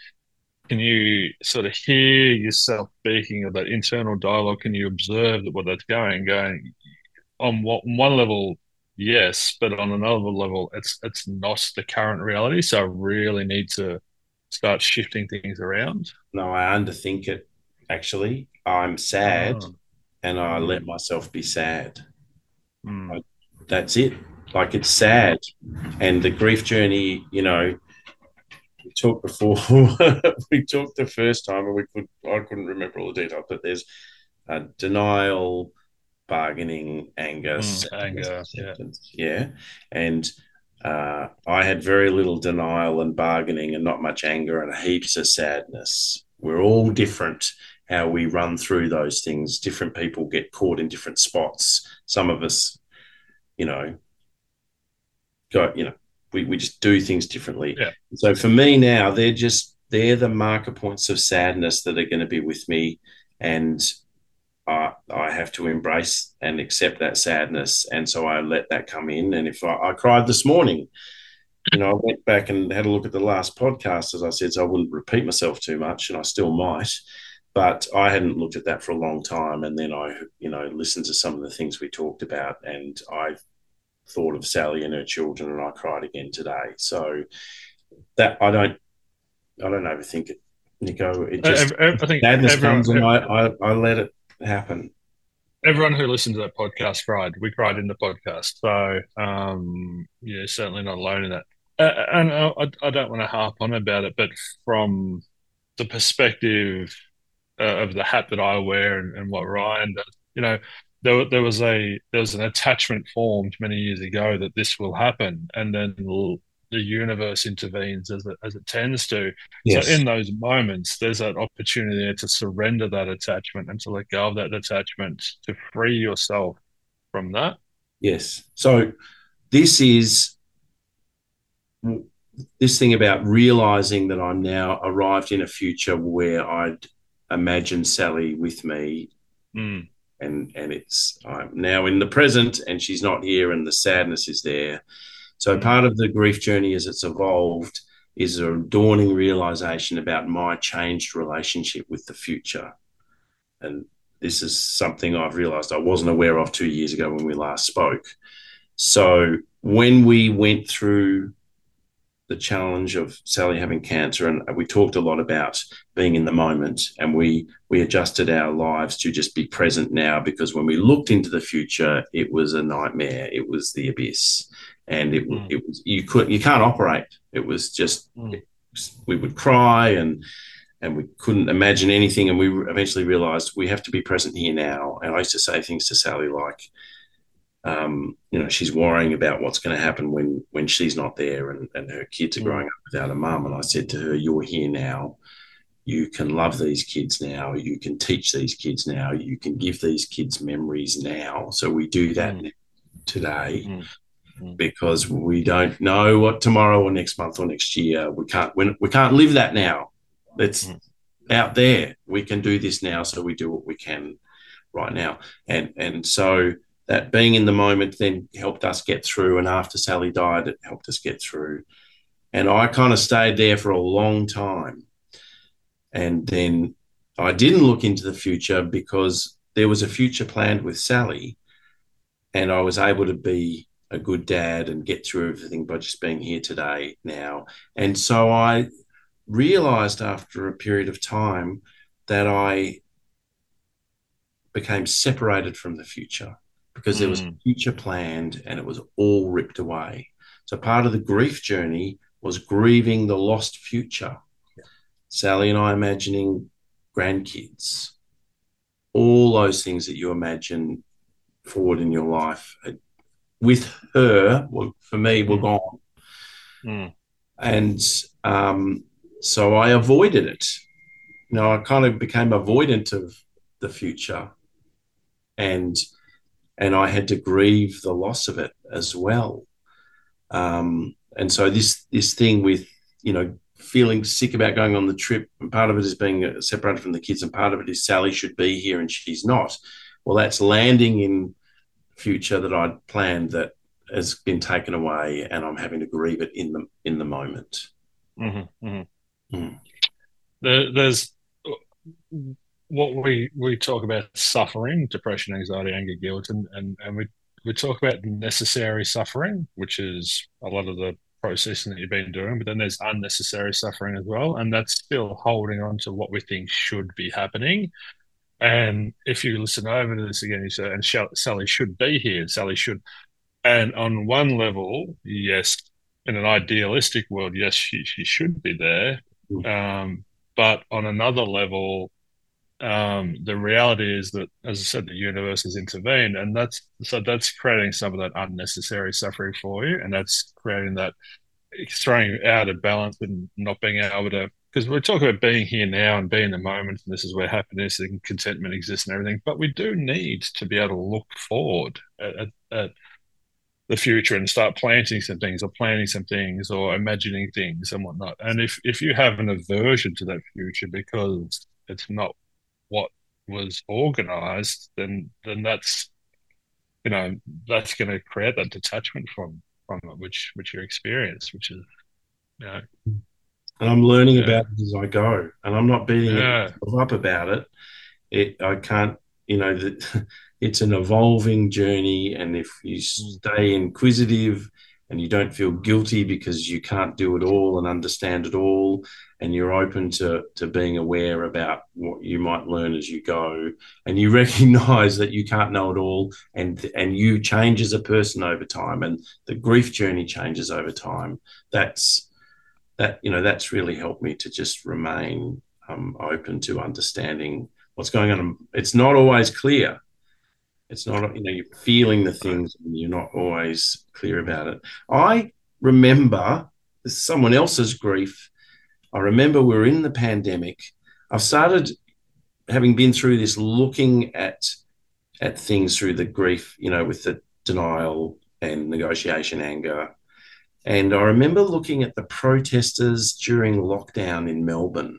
can you sort of hear yourself speaking of that internal dialogue? Can you observe that what that's going going on what one level yes but on another level it's it's not the current reality? So i really need to start shifting things around. No i underthink it actually. I'm sad oh. and i let myself be sad. Mm. I, that's it like it's sad, and the grief journey. You know, we talked before. we talked the first time, and we could I couldn't remember all the details, but there's uh, denial, bargaining, anger, mm, anger, yeah, yeah, and. Uh, I had very little denial and bargaining and not much anger and heaps of sadness. We're all different how we run through those things. Different people get caught in different spots. Some of us, you know, go, you know, we, we just do things differently. Yeah. So for me now, they're just they're the marker points of sadness that are going to be with me, and I, I have to embrace and accept that sadness, and so I let that come in. And if I, I cried this morning, you know, I went back and had a look at the last podcast, as I said, so I wouldn't repeat myself too much, and I still might. But I hadn't looked at that for a long time, and then I, you know, listened to some of the things we talked about, and I thought of Sally and her children, and I cried again today. So that I don't, I don't overthink it, Nico. It just I, I think sadness everyone, comes, and I, I, I let it happen. everyone who listened to that podcast cried. We cried in the podcast. So, um, yeah, certainly not alone in that. Uh, and I, I, don't want to harp on about it, but from the perspective uh, of the hat that I wear and, and what Ryan does, you know, there, there was a there was an attachment formed many years ago that this will happen, and then the universe intervenes as it, as it tends to. Yes. So in those moments, there's that opportunity there to surrender that attachment and to let go of that attachment to free yourself from that. Yes. So this is this thing about realizing that I'm now arrived in a future where I'd imagine Sally with me. Mm. And and it's I'm now in the present and she's not here and the sadness is there so mm. part of the grief journey as it's evolved is a dawning realization about my changed relationship with the future. And this is something I've realized I wasn't aware of two years ago when we last spoke. So when we went through the challenge of Sally having cancer, and we talked a lot about being in the moment, and we we adjusted our lives to just be present now because when we looked into the future, it was a nightmare. It was the abyss, and it, mm. it was you could you can't operate. It was just mm. we would cry and and we couldn't imagine anything. And we eventually realized we have to be present here now. And I used to say things to Sally like, um, you know, she's worrying about what's going to happen when when she's not there and, and her kids are mm. growing up without a mum. And I said to her, You're here now. You can love these kids now. You can teach these kids now. You can give these kids memories now. So we do that mm. today. Mm. Mm. because we don't know what tomorrow or next month or next year we can't we, we can't live that now it's mm. out there we can do this now so we do what we can right now and and so that being in the moment then helped us get through and after sally died it helped us get through. And i kind of stayed there for a long time. And then i didn't look into the future because there was a future planned with sally and i was able to be a good dad and get through everything by just being here today now. And so I realized after a period of time that I became separated from the future because mm. there was a mm. future planned and it was all ripped away. So part of the grief journey was grieving the lost future. Sally and I imagining grandkids, all those things that you imagine forward in your life with her, well, for me, were mm. gone. Mm. And um, so I avoided it. You know, I kind of became avoidant of the future, and and I had to grieve the loss of it as well. Um, and so this this thing with you know feeling sick about going on the trip, and part of it is being separated from the kids, and part of it is Sally should be here and she's not. Well, that's landing in future that I'd planned that has been taken away, and I'm having to grieve it in the in the moment. Mm-hmm, mm-hmm. Mm. There, there's what we we talk about suffering, depression, anxiety, anger, guilt, and and, and we we talk about necessary suffering, which is a lot of the processing that you've been doing, but then there's unnecessary suffering as well, and that's still holding on to what we think should be happening and if you listen over to this again, you say, and Sally should be here, Sally should. And on one level, yes, in an idealistic world, yes, she, she should be there. Mm. Um, but on another level, um, the reality is that, as I said, the universe has intervened, and that's so that's creating some of that unnecessary suffering for you, and that's creating that throwing out of balance and not being able to because we're talking about being here now and being in the moment, and this is where happiness and contentment exists and everything. But we do need to be able to look forward at, at, at the future and start planting some things or planning some things or imagining things and whatnot. And if, if you have an aversion to that future because it's not what was organized, then then that's you know, that's gonna create that detachment from from it, which which you experience, which is you know and I'm learning yeah. about it as I go, and I'm not beating yeah. up about it. It I can't, you know, that it's an evolving journey, and if you mm. stay inquisitive and you don't feel guilty because you can't do it all and understand it all and you're open to to being aware about what you might learn as you go and you recognize that you can't know it all and and you change as a person over time and the grief journey changes over time that's that you know that's really helped me to just remain um, open to understanding what's going on. It's not always clear it's not, you know, you're feeling the things and you're not always clear about it. I remember someone else's grief. I remember we are in the pandemic. I've started having been through this looking at at things through the grief, you know, with the denial and negotiation anger. And I remember looking at the protesters during lockdown in Melbourne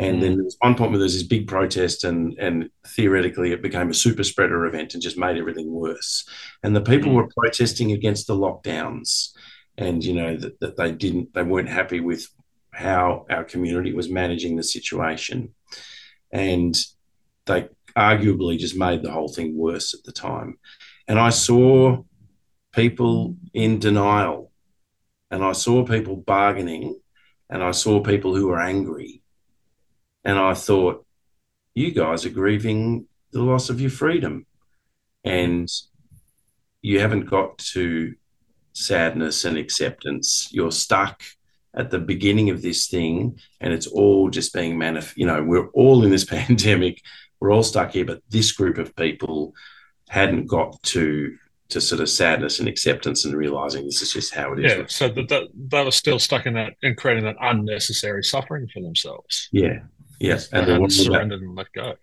and mm. then there was one point where there was this big protest, and and theoretically it became a super spreader event and just made everything worse. And the people mm. were protesting against the lockdowns, and you know that, that they didn't, they weren't happy with how our community was managing the situation, and they arguably just made the whole thing worse at the time. And I saw people in denial, and I saw people bargaining, and I saw people who were angry and I thought, you guys are grieving the loss of your freedom. And you haven't got to sadness and acceptance. You're stuck at the beginning of this thing, and it's all just being manif- You know, we're all in this pandemic. We're all stuck here, but this group of people hadn't got to to sort of sadness and acceptance and realizing this is just how it is. Yeah, so that, that they were still stuck in that and creating that unnecessary suffering for themselves. Yeah, Yes, and they're surrendered and let go.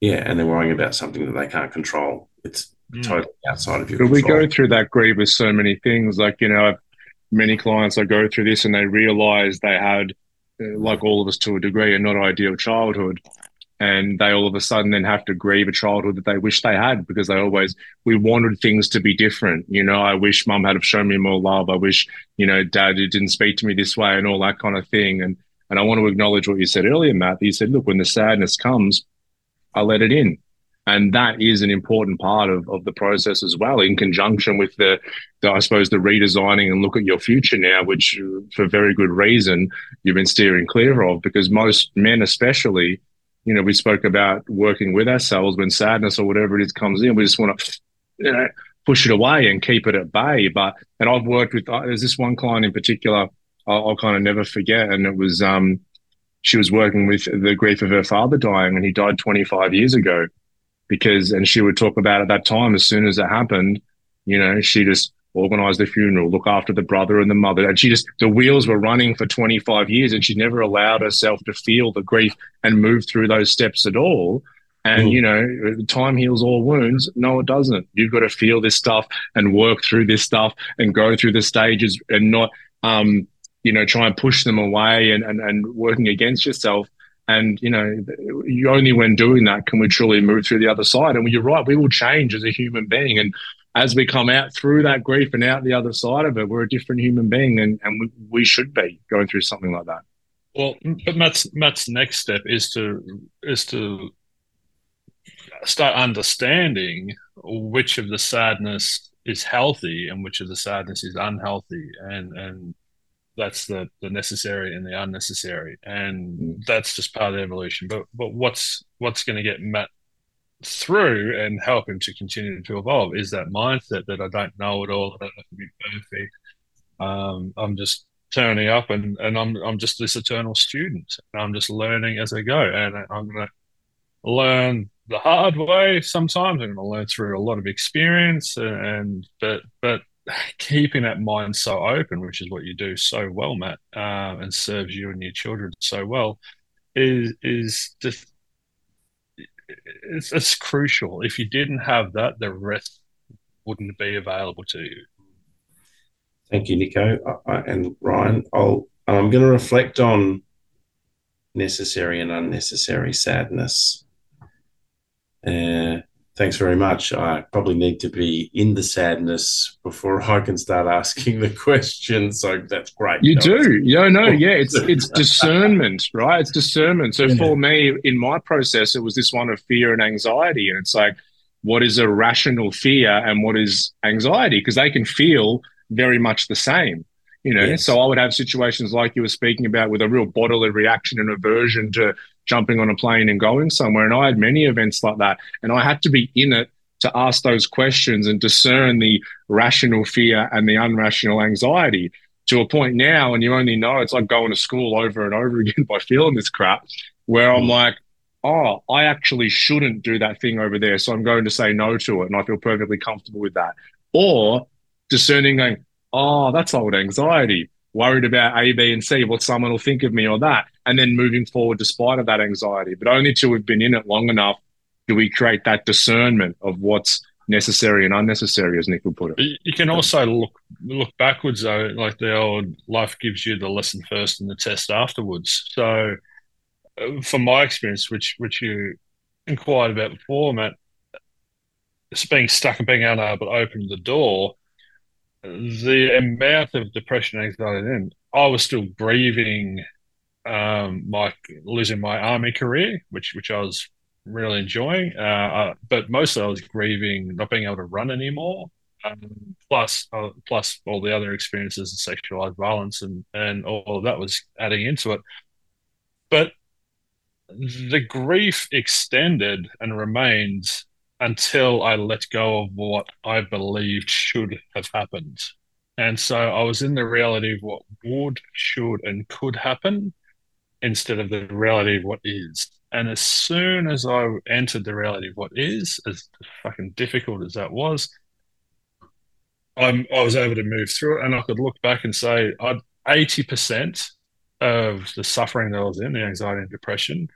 Yeah, and they're worrying about something that they can't control. It's mm. totally outside of your. But control. we go through that grief with so many things. Like you know, many clients I go through this and they realize they had, uh, like all of us to a degree, a not ideal childhood, and they all of a sudden then have to grieve a childhood that they wish they had because they always we wanted things to be different. You know, I wish mum had have shown me more love. I wish you know dad didn't speak to me this way and all that kind of thing. And and I want to acknowledge what you said earlier, Matt. You said, look, when the sadness comes, I let it in. And that is an important part of, of the process as well, in conjunction with the, the, I suppose, the redesigning and look at your future now, which for very good reason you've been steering clear of, because most men, especially, you know, we spoke about working with ourselves when sadness or whatever it is comes in, we just want to, you know, push it away and keep it at bay. But, and I've worked with, uh, there's this one client in particular I'll, I'll kind of never forget. And it was, um, she was working with the grief of her father dying, and he died 25 years ago. Because, and she would talk about at that time, as soon as it happened, you know, she just organized the funeral, look after the brother and the mother. And she just, the wheels were running for 25 years and she never allowed herself to feel the grief and move through those steps at all. And, mm. you know, time heals all wounds. No, it doesn't. You've got to feel this stuff and work through this stuff and go through the stages and not, um, you know, try and push them away and, and, and working against yourself. And, you know, you only when doing that can we truly move through the other side. And you're right, we will change as a human being. And as we come out through that grief and out the other side of it, we're a different human being and, and we, we should be going through something like that. Well, but Matt's Matt's next step is to is to start understanding which of the sadness is healthy and which of the sadness is unhealthy, and and that's the the necessary and the unnecessary, and mm. that's just part of the evolution. But but what's what's going to get Matt through and help him to continue to evolve is that mindset that I don't know it all, I don't have to be perfect. Um, I'm just turning up and, and I'm I'm just this eternal student. I'm just learning as I go, and I'm going to learn the hard way. Sometimes I'm going to learn through a lot of experience, and, and but but keeping that mind so open, which is what you do so well, Matt, uh, and serves you and your children so well, is is just it's, it's crucial. If you didn't have that, the rest wouldn't be available to you. Thank you, Nico and Ryan. I'll I'm going to reflect on necessary and unnecessary sadness. Uh, Thanks very much. I probably need to be in the sadness before I can start asking the questions. So that's great. You no, do. Yeah, no, yeah. It's it's discernment, right? It's discernment. So yeah. for me, in my process, it was this one of fear and anxiety. And it's like, what is a rational fear and what is anxiety? Because they can feel very much the same. You know, yes. so I would have situations like you were speaking about with a real bodily reaction and aversion to jumping on a plane and going somewhere. And I had many events like that. And I had to be in it to ask those questions and discern the rational fear and the unrational anxiety to a point now. And you only know it's like going to school over and over again by feeling this crap, where I'm mm. like, oh, I actually shouldn't do that thing over there. So I'm going to say no to it. And I feel perfectly comfortable with that. Or discerning, going, oh, that's old anxiety, worried about A, B, and C, what someone will think of me or that, and then moving forward despite of that anxiety. But only till we've been in it long enough do we create that discernment of what's necessary and unnecessary, as Nick would put it. You can also look look backwards though, like the old life gives you the lesson first and the test afterwards. So, uh, from my experience, which which you inquired about before, Matt, it's being stuck and being unable to open the door the amount of depression and anxiety then I was still grieving um, my losing my army career, which which I was really enjoying. Uh, but mostly I was grieving not being able to run anymore. Um, plus, uh, plus all the other experiences of sexualized violence and and all that was adding into it. But the grief extended and remained until I let go of what I believed should have happened. And so I was in the reality of what would, should, and could happen instead of the reality of what is. And as soon as I entered the reality of what is, as fucking difficult as that was, I'm, I was able to move through it and I could look back and say, I'd 80% of the suffering that I was in, the anxiety and depression,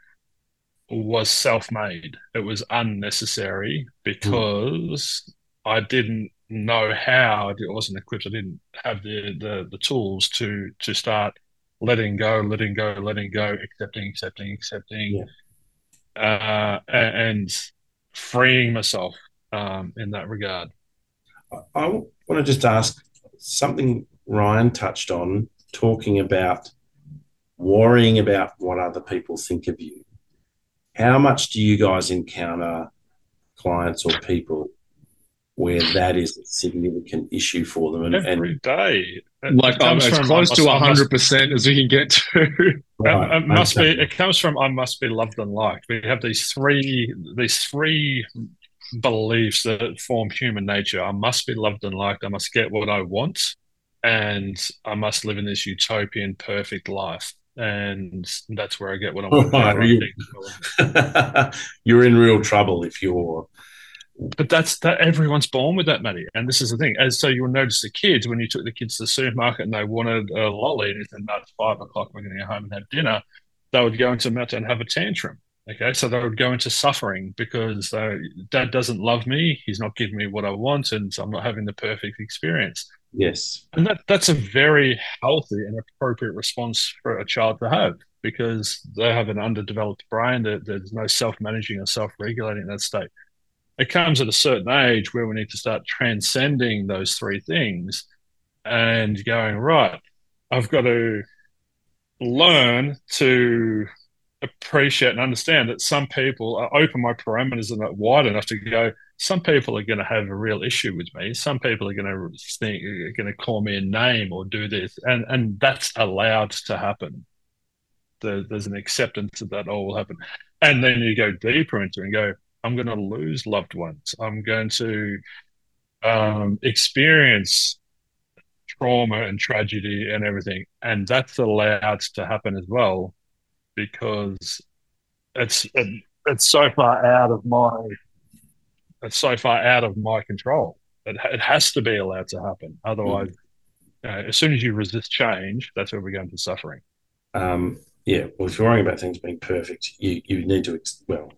was self-made. It was unnecessary because mm. I didn't know how. I wasn't equipped. I didn't have the, the the tools to to start letting go, letting go, letting go, accepting, accepting, accepting, yeah. uh, and freeing myself um, in that regard. I want to just ask something Ryan touched on, talking about worrying about what other people think of you. How much do you guys encounter clients or people where that is a significant issue for them? And, Every and, day. like um, as close to hundred percent as we can get to. Right, it, it must be. It comes from I must be loved and liked. We have these three. These three beliefs that form human nature. I must be loved and liked. I must get what I want, and I must live in this utopian, perfect life and that's where I get what I want. Oh, you're in real trouble if you're. But that's that. Everyone's born with that, Matty. And this is the thing. As so, you'll notice the kids when you took the kids to the supermarket and they wanted a lolly, and said, "No, it's five o'clock. We're going to go home and have dinner." They would go into meltdown and have a tantrum. Okay, so they would go into suffering because uh, dad doesn't love me. He's not giving me what I want, and so I'm not having the perfect experience. Yes. And that, that's a very healthy and appropriate response for a child to have because they have an underdeveloped brain. That there's no self managing or self regulating in that state. It comes at a certain age where we need to start transcending those three things and going, right, I've got to learn to appreciate and understand that some people I open my parameters are not wide enough to go, some people are going to have a real issue with me. Some people are going to think, are going to call me a name or do this, and and that's allowed to happen. The, there's an acceptance that that all will happen, and then you go deeper into and go, I'm going to lose loved ones. I'm going to um, experience trauma and tragedy and everything, and that's allowed to happen as well, because it's it, it's so far out of my it's so far out of my control. It, it has to be allowed to happen. Otherwise, mm. as soon as you resist change, that's where we go into suffering. Um, yeah. Well, if you're worrying about things being perfect, you, you need to, well,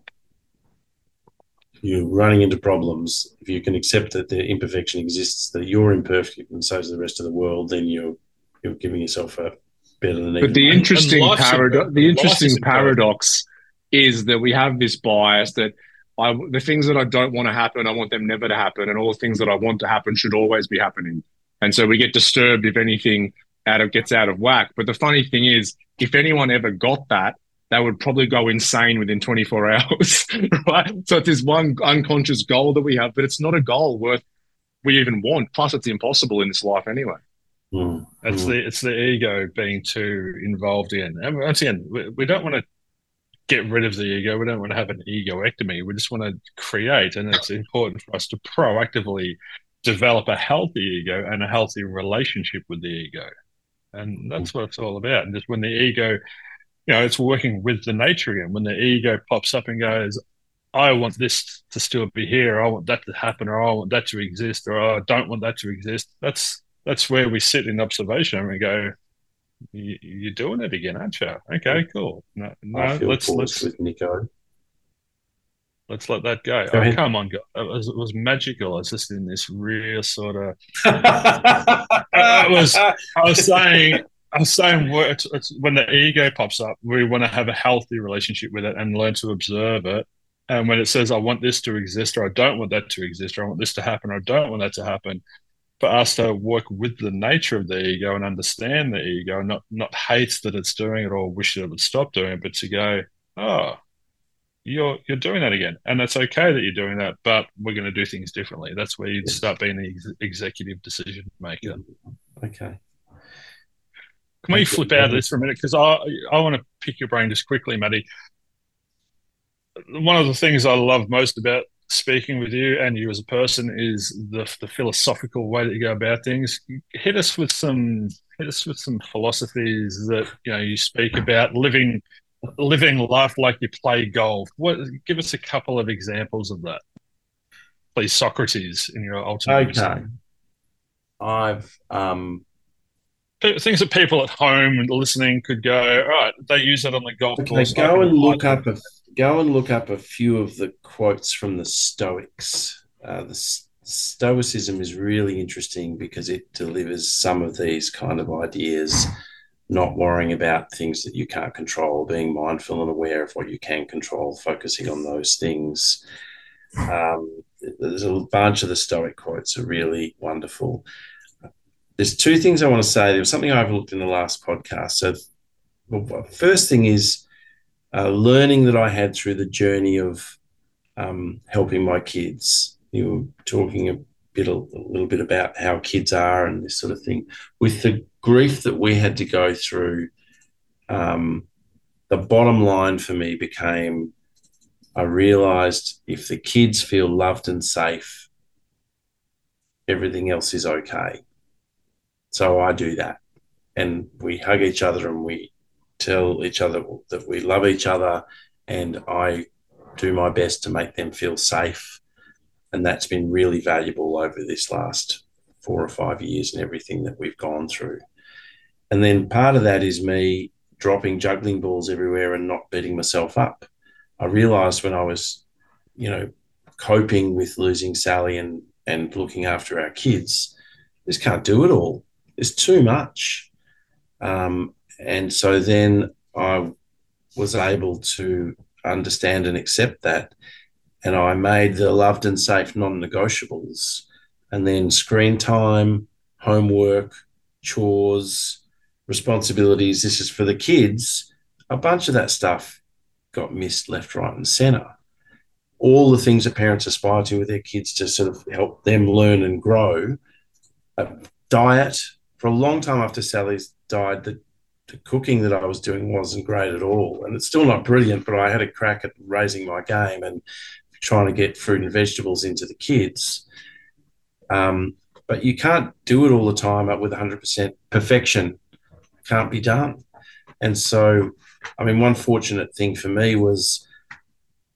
you're running into problems. If you can accept that the imperfection exists, that you're imperfect and so is the rest of the world, then you're you're giving yourself a better than. But the interesting paradox, the interesting paradox, is that we have this bias that I, the things that I don't want to happen, I want them never to happen, and all the things that I want to happen should always be happening. And so we get disturbed if anything out of gets out of whack. But the funny thing is, if anyone ever got that, they would probably go insane within 24 hours, right? So it's this one unconscious goal that we have, but it's not a goal worth we even want. Plus, it's impossible in this life anyway. Mm. It's mm. the it's the ego being too involved in. And once again, we, we don't want to get rid of the ego. We don't want to have an egoectomy. We just want to create, and it's important for us to proactively develop a healthy ego and a healthy relationship with the ego. And that's what it's all about. And just when the ego, you know, it's working with the nature again. When the ego pops up and goes, I want this to still be here, I want that to happen, or I want that to exist, or I don't want that to exist. That's that's where we sit in observation and we go, you're doing it again, aren't you? Okay, cool. No, no let's let's with Nico. Let's let that go. go oh, come on, God. It was, it was magical. I was just in this real sort of. I was. I was saying. I was saying, it's, it's, when the ego pops up, we want to have a healthy relationship with it and learn to observe it. And when it says, "I want this to exist," or "I don't want that to exist," or "I want this to happen," or "I don't want that to happen," for us to work with the nature of the ego and understand the ego, and not not hate that it's doing it or wish that it would stop doing it, but to go, oh, you're you're doing that again, and that's okay that you're doing that, but we're going to do things differently. That's where you start being the ex- executive decision maker. Okay. Can we flip out of this for a minute? Because I I want to pick your brain just quickly, Matty. One of the things I love most about speaking with you and you as a person is the, the philosophical way that you go about things. Hit us with some hit us with some philosophies that you know you speak about living living life like you play golf. What give us a couple of examples of that, please, Socrates, in your ultimate. Okay. I've um things that people at home and listening could go, all right, they use that on the golf okay, course. Go and look up a go and look up a few of the quotes from the Stoics. Uh, the Stoicism is really interesting because it delivers some of these kind of ideas, not worrying about things that you can't control, being mindful and aware of what you can control, focusing on those things. Um, there's a bunch of the Stoic quotes are really wonderful. There's two things I want to say. There was something I overlooked in the last podcast. So, well, first thing is uh, learning that I had through the journey of um, helping my kids. You were talking a bit, a little bit about how kids are and this sort of thing. With the grief that we had to go through, um, the bottom line for me became I realized if the kids feel loved and safe, everything else is okay. So I do that. And we hug each other and we tell each other that we love each other, and I do my best to make them feel safe. And that's been really valuable over this last four or five years and everything that we've gone through. And then part of that is me dropping juggling balls everywhere and not beating myself up. I realized when I was, you know, coping with losing Sally and, and looking after our kids, just can't do it all. It's too much. Um, and so then I was able to understand and accept that. And I made the loved and safe non negotiables. And then screen time, homework, chores, responsibilities. This is for the kids. A bunch of that stuff got missed left, right, and center. All the things that parents aspire to with their kids to sort of help them learn and grow. A diet. For a long time after Sally's died, the the cooking that I was doing wasn't great at all. And it's still not brilliant, but I had a crack at raising my game and trying to get fruit and vegetables into the kids. Um, but you can't do it all the time with 100% perfection. Can't be done. And so, I mean, one fortunate thing for me was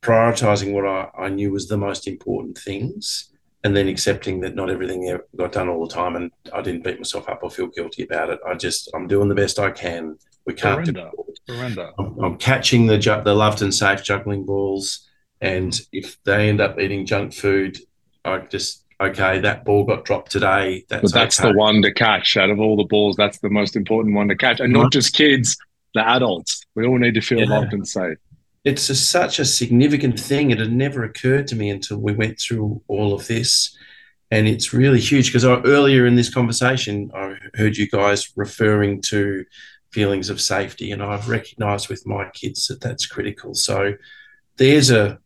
prioritizing what I, I knew was the most important things and then accepting that not everything got done all the time and I didn't beat myself up or feel guilty about it. I just, I'm doing the best I can. We can't Surrender. do Surrender. I'm, I'm, catching the, the loved and safe juggling balls. And if they end up eating junk food, I just, okay, that ball got dropped today. That's, but that's okay. the one to catch out of all the balls. That's the most important one to catch. And not just kids, the adults. We all need to feel yeah. loved and safe it's a, such a significant thing. It had never occurred to me until we went through all of this. And it's really huge because earlier in this conversation, I heard you guys referring to feelings of safety, and I've recognized with my kids that that's critical. So there's a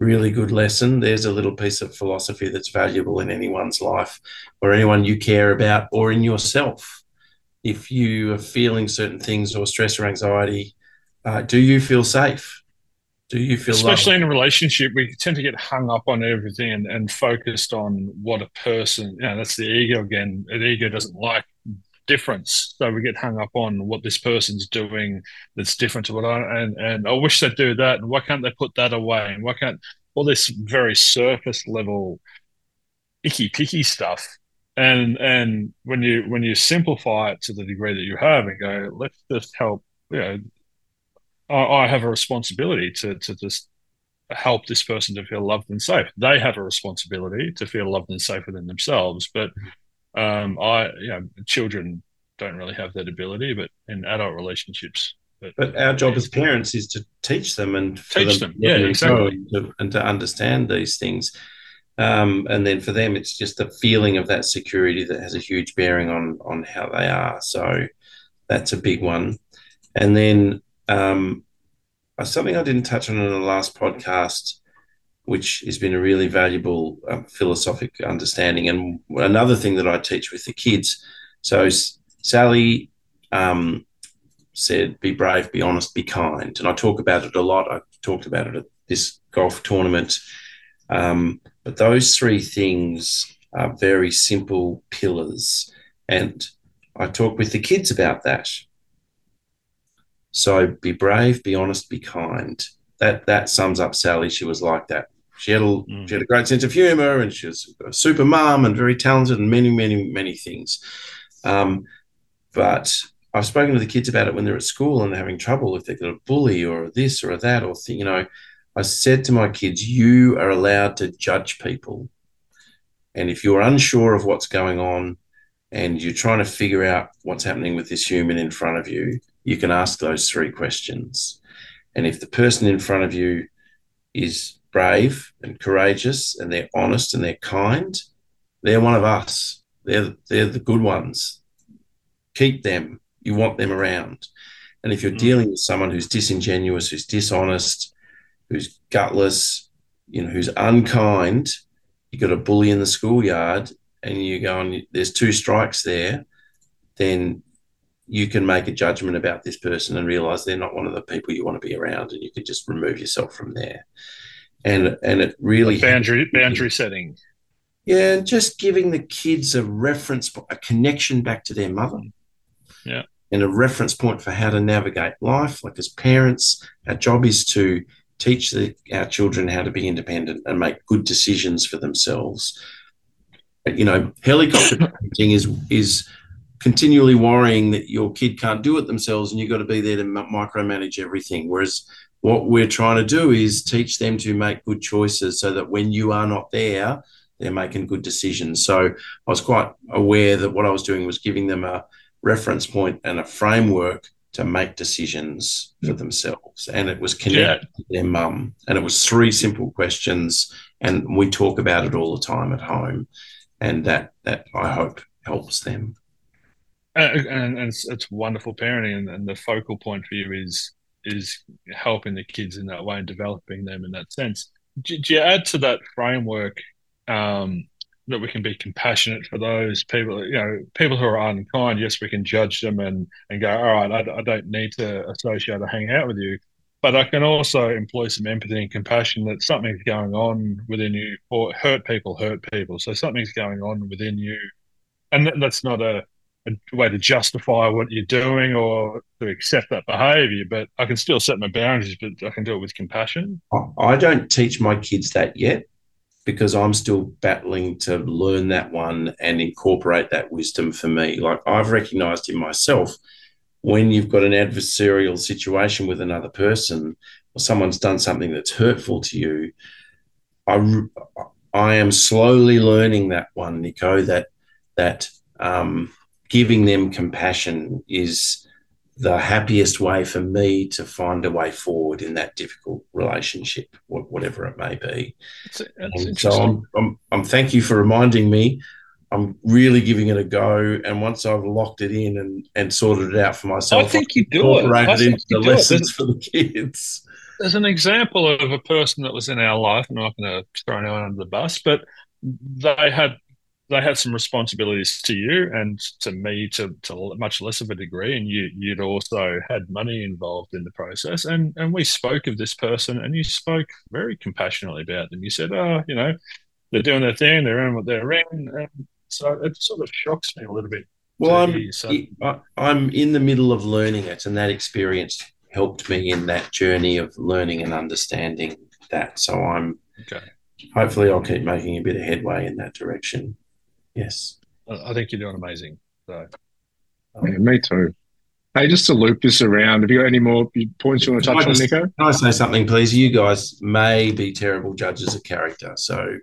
really good lesson. There's a little piece of philosophy that's valuable in anyone's life or anyone you care about or in yourself. If you are feeling certain things or stress or anxiety, uh, do you feel safe? Do you feel especially loved? in a relationship, we tend to get hung up on everything and, and focused on what a person, you know, that's the ego again. The ego doesn't like difference. So we get hung up on what this person's doing that's different to what I and and I wish they'd do that. And why can't they put that away? And why can't all this very surface level icky picky stuff? And and when you when you simplify it to the degree that you have and go, let's just help, you know, I, I have a responsibility to to just help this person to feel loved and safe. They have a responsibility to feel loved and safe within themselves, but um, I, you know, children don't really have that ability, but in adult relationships. But, but our job as parents is to teach them and teach them, them yeah, exactly, and to, and to, understand these things. Um, and then for them, it's just the feeling of that security that has a huge bearing on on how they are. So that's a big one. And then um, something I didn't touch on in the last podcast which has been a really valuable um, philosophic understanding. And another thing that I teach with the kids. So Sally um, said, "Be brave, be honest, be kind," and I talk about it a lot. I talked about it at this golf tournament. Um, but those three things are very simple pillars, and I talk with the kids about that. So be brave, be honest, be kind. That that sums up Sally. She was like that she had a mm. she had a great sense of humor, and she was a super mom and very talented, and many many many things. Um, but I've spoken to the kids about it when they're at school and they're having trouble if they've got a bully or this or that or th- you know. I said to my kids, you are allowed to judge people, and if you're unsure of what's going on, and you're trying to figure out what's happening with this human in front of you, you can ask those three questions. And if the person in front of you is brave and courageous and they're honest and they're kind, they're one of us. They're, they're the good ones. Keep them. You want them around. And if you're mm. dealing with someone who's disingenuous, who's dishonest, who's gutless, you know, who's unkind, you got a bully in the schoolyard and you go and there's two strikes there, then you can make a judgment about this person and realize they're not one of the people you want to be around and you can just remove yourself from there and and it really boundary boundary setting. Yeah, and just giving the kids a reference, a connection back to their mother. Yeah. And a reference point for how to navigate life. Like as parents, our job is to teach the, our children how to be independent and make good decisions for themselves. You know, helicopter parenting is is continually worrying that your kid can't do it themselves and you've got to be there to micromanage everything. Whereas what we're trying to do is teach them to make good choices so that when you are not there, they're making good decisions. So I was quite aware that what I was doing was giving them a reference point and a framework to make decisions for themselves. And it was connected yeah. to their mum. And it was three simple questions. And we talk about it all the time at home. And that that I hope helps them. And, and, and it's, it's, wonderful parenting. And, and the focal point for you is is helping the kids in that way and developing them in that sense. Do, do you add to that framework um, that we can be compassionate for those people? You know, people who are unkind. Yes, we can judge them and and go, all right, I, I don't need to associate or hang out with you. But I can also employ some empathy and compassion that something's going on within you, or hurt people hurt people. So something's going on within you, and that's not a a way to justify what you're doing or to accept that behavior, but I can still set my boundaries, but I can do it with compassion. I don't teach my kids that yet because I'm still battling to learn that one and incorporate that wisdom for me. Like I've recognized in myself when you've got an adversarial situation with another person or someone's done something that's hurtful to you, I, I am slowly learning that one, Nico, that, that, um, giving them compassion is the happiest way for me to find a way forward in that difficult relationship, whatever it may be. That's, so I'm, I'm, I'm, thank you for reminding me. I'm really giving it a go, and once I've locked it in and, and sorted it out for myself, I think you do it. I it into the lessons for the kids. there's an example of a person that was in our life. I'm not going to throw anyone under the bus, but they had they had some responsibilities to you and to me to, to much less of a degree and you you'd also had money involved in the process and and we spoke of this person and you spoke very compassionately about them. You said oh you know they're doing their thing they're in what they're in and so it sort of shocks me a little bit well I'm, so. I'm in the middle of learning it and that experience helped me in that journey of learning and understanding that. So i'm okay. hopefully i'll keep making a bit of headway in that direction Yes. I think you're doing amazing. So, um, yeah, me too. Hey, just to loop this around, have you got any more points you want to touch on, Nico? Can I say something, please? You guys may be terrible judges of character, so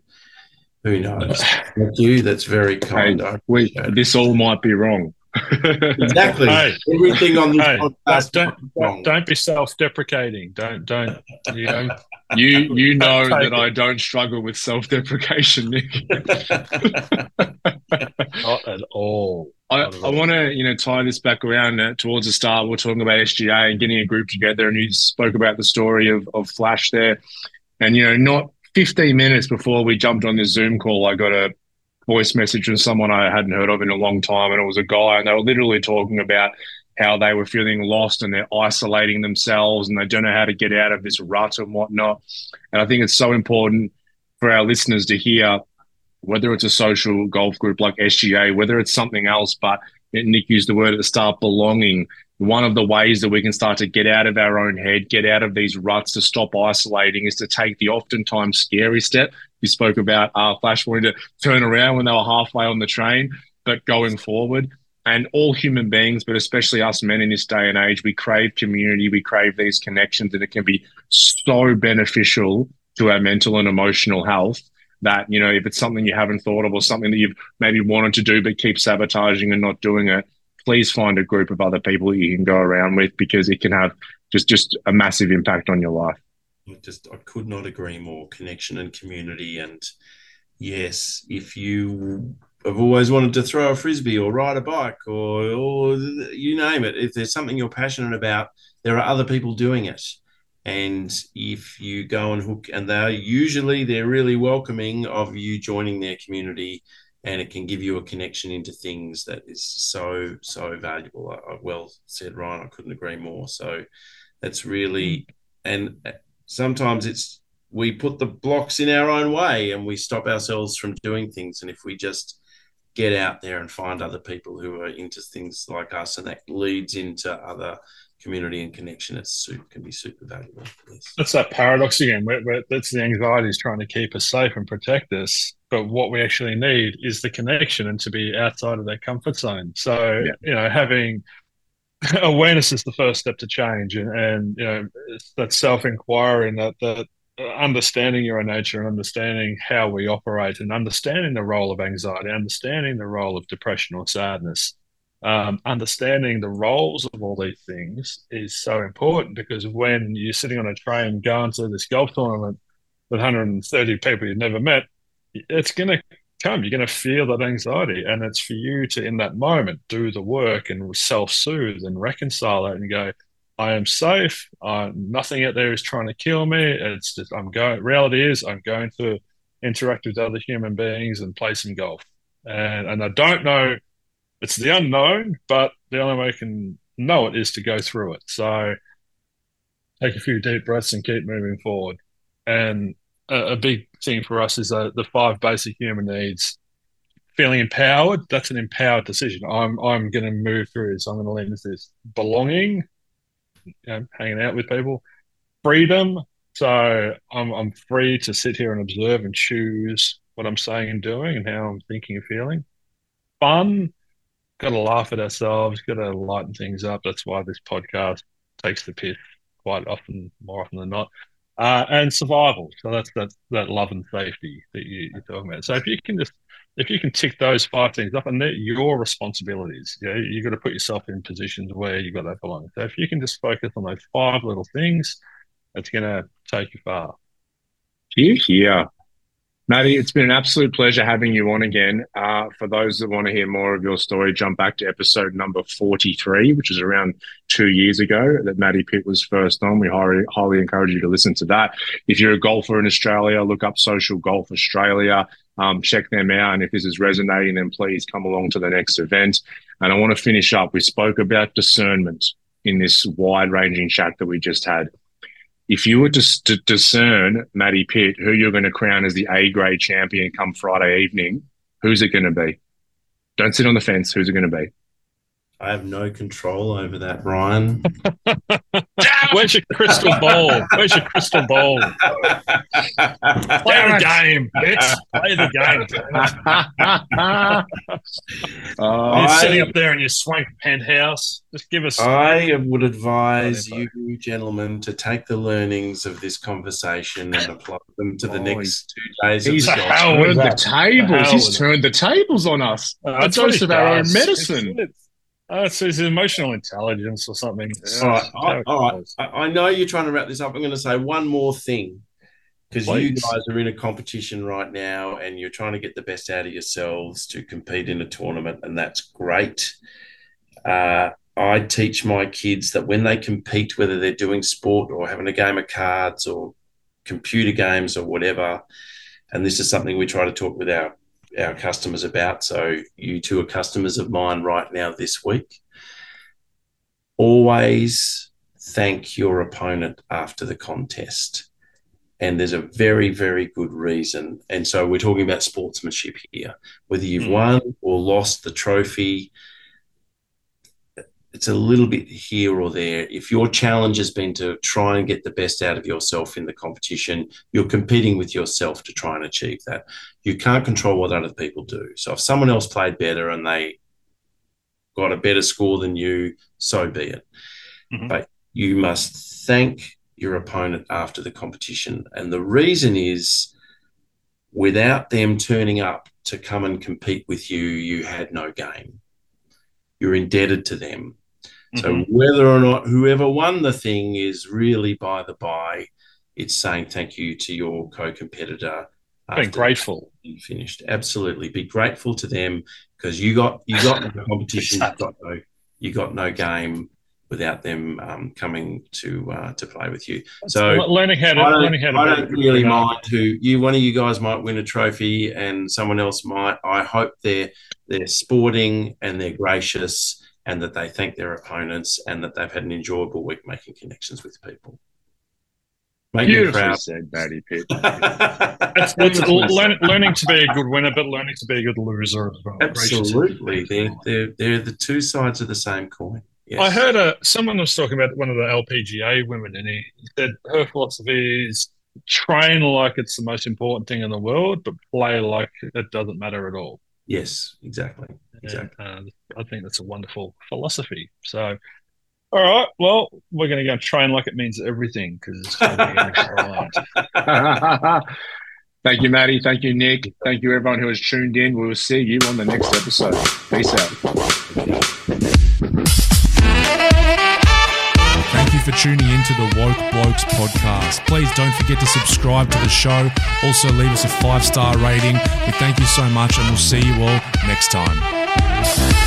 who knows? Thank you. That's very kind. Hey, we, this all might be wrong. exactly. Hey, Everything on this hey, podcast. Don't, don't be self-deprecating. Don't don't you know you you know that I don't struggle with self-deprecation, Nick. Not at all. I, I want to you know tie this back around uh, towards the start. We're talking about SGA and getting a group together, and you spoke about the story of of Flash there, and you know not 15 minutes before we jumped on this Zoom call, I got a voice message from someone I hadn't heard of in a long time, and it was a guy, and they were literally talking about how they were feeling lost and they're isolating themselves and they don't know how to get out of this rut and whatnot. And I think it's so important for our listeners to hear whether it's a social golf group like SGA, whether it's something else, but Nick used the word at the start, belonging. One of the ways that we can start to get out of our own head, get out of these ruts, to stop isolating, is to take the oftentimes scary step. You spoke about uh, Flash wanting to turn around when they were halfway on the train, but going forward and all human beings, but especially us men in this day and age, we crave community, we crave these connections, and it can be so beneficial to our mental and emotional health that, you know, if it's something you haven't thought of or something that you've maybe wanted to do but keep sabotaging and not doing it, please find a group of other people that you can go around with because it can have just just a massive impact on your life. I just I could not agree more. Connection and community and yes, if you have always wanted to throw a frisbee or ride a bike or, or you name it. If there's something you're passionate about, there are other people doing it. And if you go and hook, and they're usually they're really welcoming of you joining their community, and it can give you a connection into things that is so so valuable. I, well said, Ryan. I couldn't agree more. So that's really, and sometimes it's we put the blocks in our own way and we stop ourselves from doing things. And if we just get out there and find other people who are into things like us, and that leads into other community and connection. It's super, can be super valuable. Yes. That's that paradox again. Where, where that's the anxiety is trying to keep us safe and protect us, but what we actually need is the connection and to be outside of that comfort zone. So yeah. you know, having awareness is the first step to change, and, and you know, that self inquiry and that that understanding your nature and understanding how we operate and understanding the role of anxiety, understanding the role of depression or sadness, um, understanding the roles of all these things is so important because when you're sitting on a train going to this golf tournament with 130 people you've never met, it's going to come. You're going to feel that anxiety. And it's for you to, in that moment, do the work and self soothe and reconcile it and go, I am safe. Uh, nothing out there is trying to kill me. It's just I'm going. Reality is I'm going to interact with other human beings and play some golf. And and I don't know. It's the unknown, but the only way I can know it is to go through it. So take a few deep breaths and keep moving forward. And a, a big thing for us is uh, the five basic human needs. Feeling empowered, that's an empowered decision. I'm I'm going to move through this. I'm going to lean into this. Belonging, you know, hanging out with people. Freedom. So I'm I'm free to sit here and observe and choose what I'm saying and doing and how I'm thinking and feeling. Fun. Got to laugh at ourselves. Got to lighten things up. That's why this podcast takes the piss quite often, more often than not. Uh, and survival. So that's that that love and safety that you, are talking about. So if you can just if you can tick those five things up, and they're your responsibilities, yeah, you've got to put yourself in positions where you've got that belonging. So if you can just focus on those five little things, it's going to take you far. Here, here. Matty, it's been an absolute pleasure having you on again. Uh, for those that want to hear more of your story, jump back to episode number 43, which is around two years ago that Matty Pitt was first on. We highly, highly encourage you to listen to that. If you're a golfer in Australia, look up Social Golf Australia. Um, check them out. And if this is resonating, then please come along to the next event. And I want to finish up. We spoke about discernment in this wide ranging chat that we just had if you were to, to discern Matty Pitt, who you're going to crown as the A grade champion come Friday evening, who's it going to be? Don't sit on the fence. Who's it going to be? I have no control over that, Ryan. Where's your crystal ball? Where's your crystal ball? Play the game, bitch. Play the game. uh, You're sitting up there in your swank penthouse. Just give us. I would advise you, gentlemen, to take the learnings of this conversation and apply them to the oh, next two days. He's turned the tables. He's turned the tables on us. Uh, a dose of our own medicine. It's, Oh, it's, it's emotional intelligence or something. All right, I, all right. I, I know you're trying to wrap this up. I'm going to say one more thing because you guys are in a competition right now and you're trying to get the best out of yourselves to compete in a tournament, and that's great. Uh, I teach my kids that when they compete, whether they're doing sport or having a game of cards or computer games or whatever, and this is something we try to talk with our our customers about. So you two are customers of mine right now this week. Always thank your opponent after the contest. And there's a very, very good reason. And so we're talking about sportsmanship here. Whether you've mm. won or lost the trophy, it's a little bit here or there. If your challenge has been to try and get the best out of yourself in the competition, you're competing with yourself to try and achieve that. You can't control what other people do. So if someone else played better and they got a better score than you, so be it. Mm-hmm. But you must thank your opponent after the competition. And the reason is without them turning up to come and compete with you, you had no game. You're indebted to them so mm-hmm. whether or not whoever won the thing is really by the by, it's saying thank you to your co-competitor. Being grateful. Finished. Absolutely. Be grateful to them because you got you got the competition, you got no you got no game without them um, coming to uh, to play with you. So learning how to I don't, learning how to I don't really mind who you one of you guys might win a trophy and someone else might. I hope they're they're sporting and they're gracious and that they thank their opponents and that they've had an enjoyable week making connections with people. Make Beautifully proud. said, Matty Pitt. it's, it's learn, learning to be a good winner, but learning to be a good loser as well. Absolutely, they're, they're, they're the two sides of the same coin. Yes. I heard a, someone was talking about one of the LPGA women, and he said her philosophy is train like it's the most important thing in the world, but play like it doesn't matter at all. Yes, exactly. Exactly. And, uh, I think that's a wonderful philosophy. So, all right, well, we're going to go train like it means everything because it's going to be Thank you, Matty. Thank you, Nick. Thank you, everyone who has tuned in. We will see you on the next episode. Peace out Thank you for tuning in to the Woke Blokes podcast. Please don't forget to subscribe to the show. Also, leave us a five star rating. We thank you so much, and we'll see you all next time. Thank you.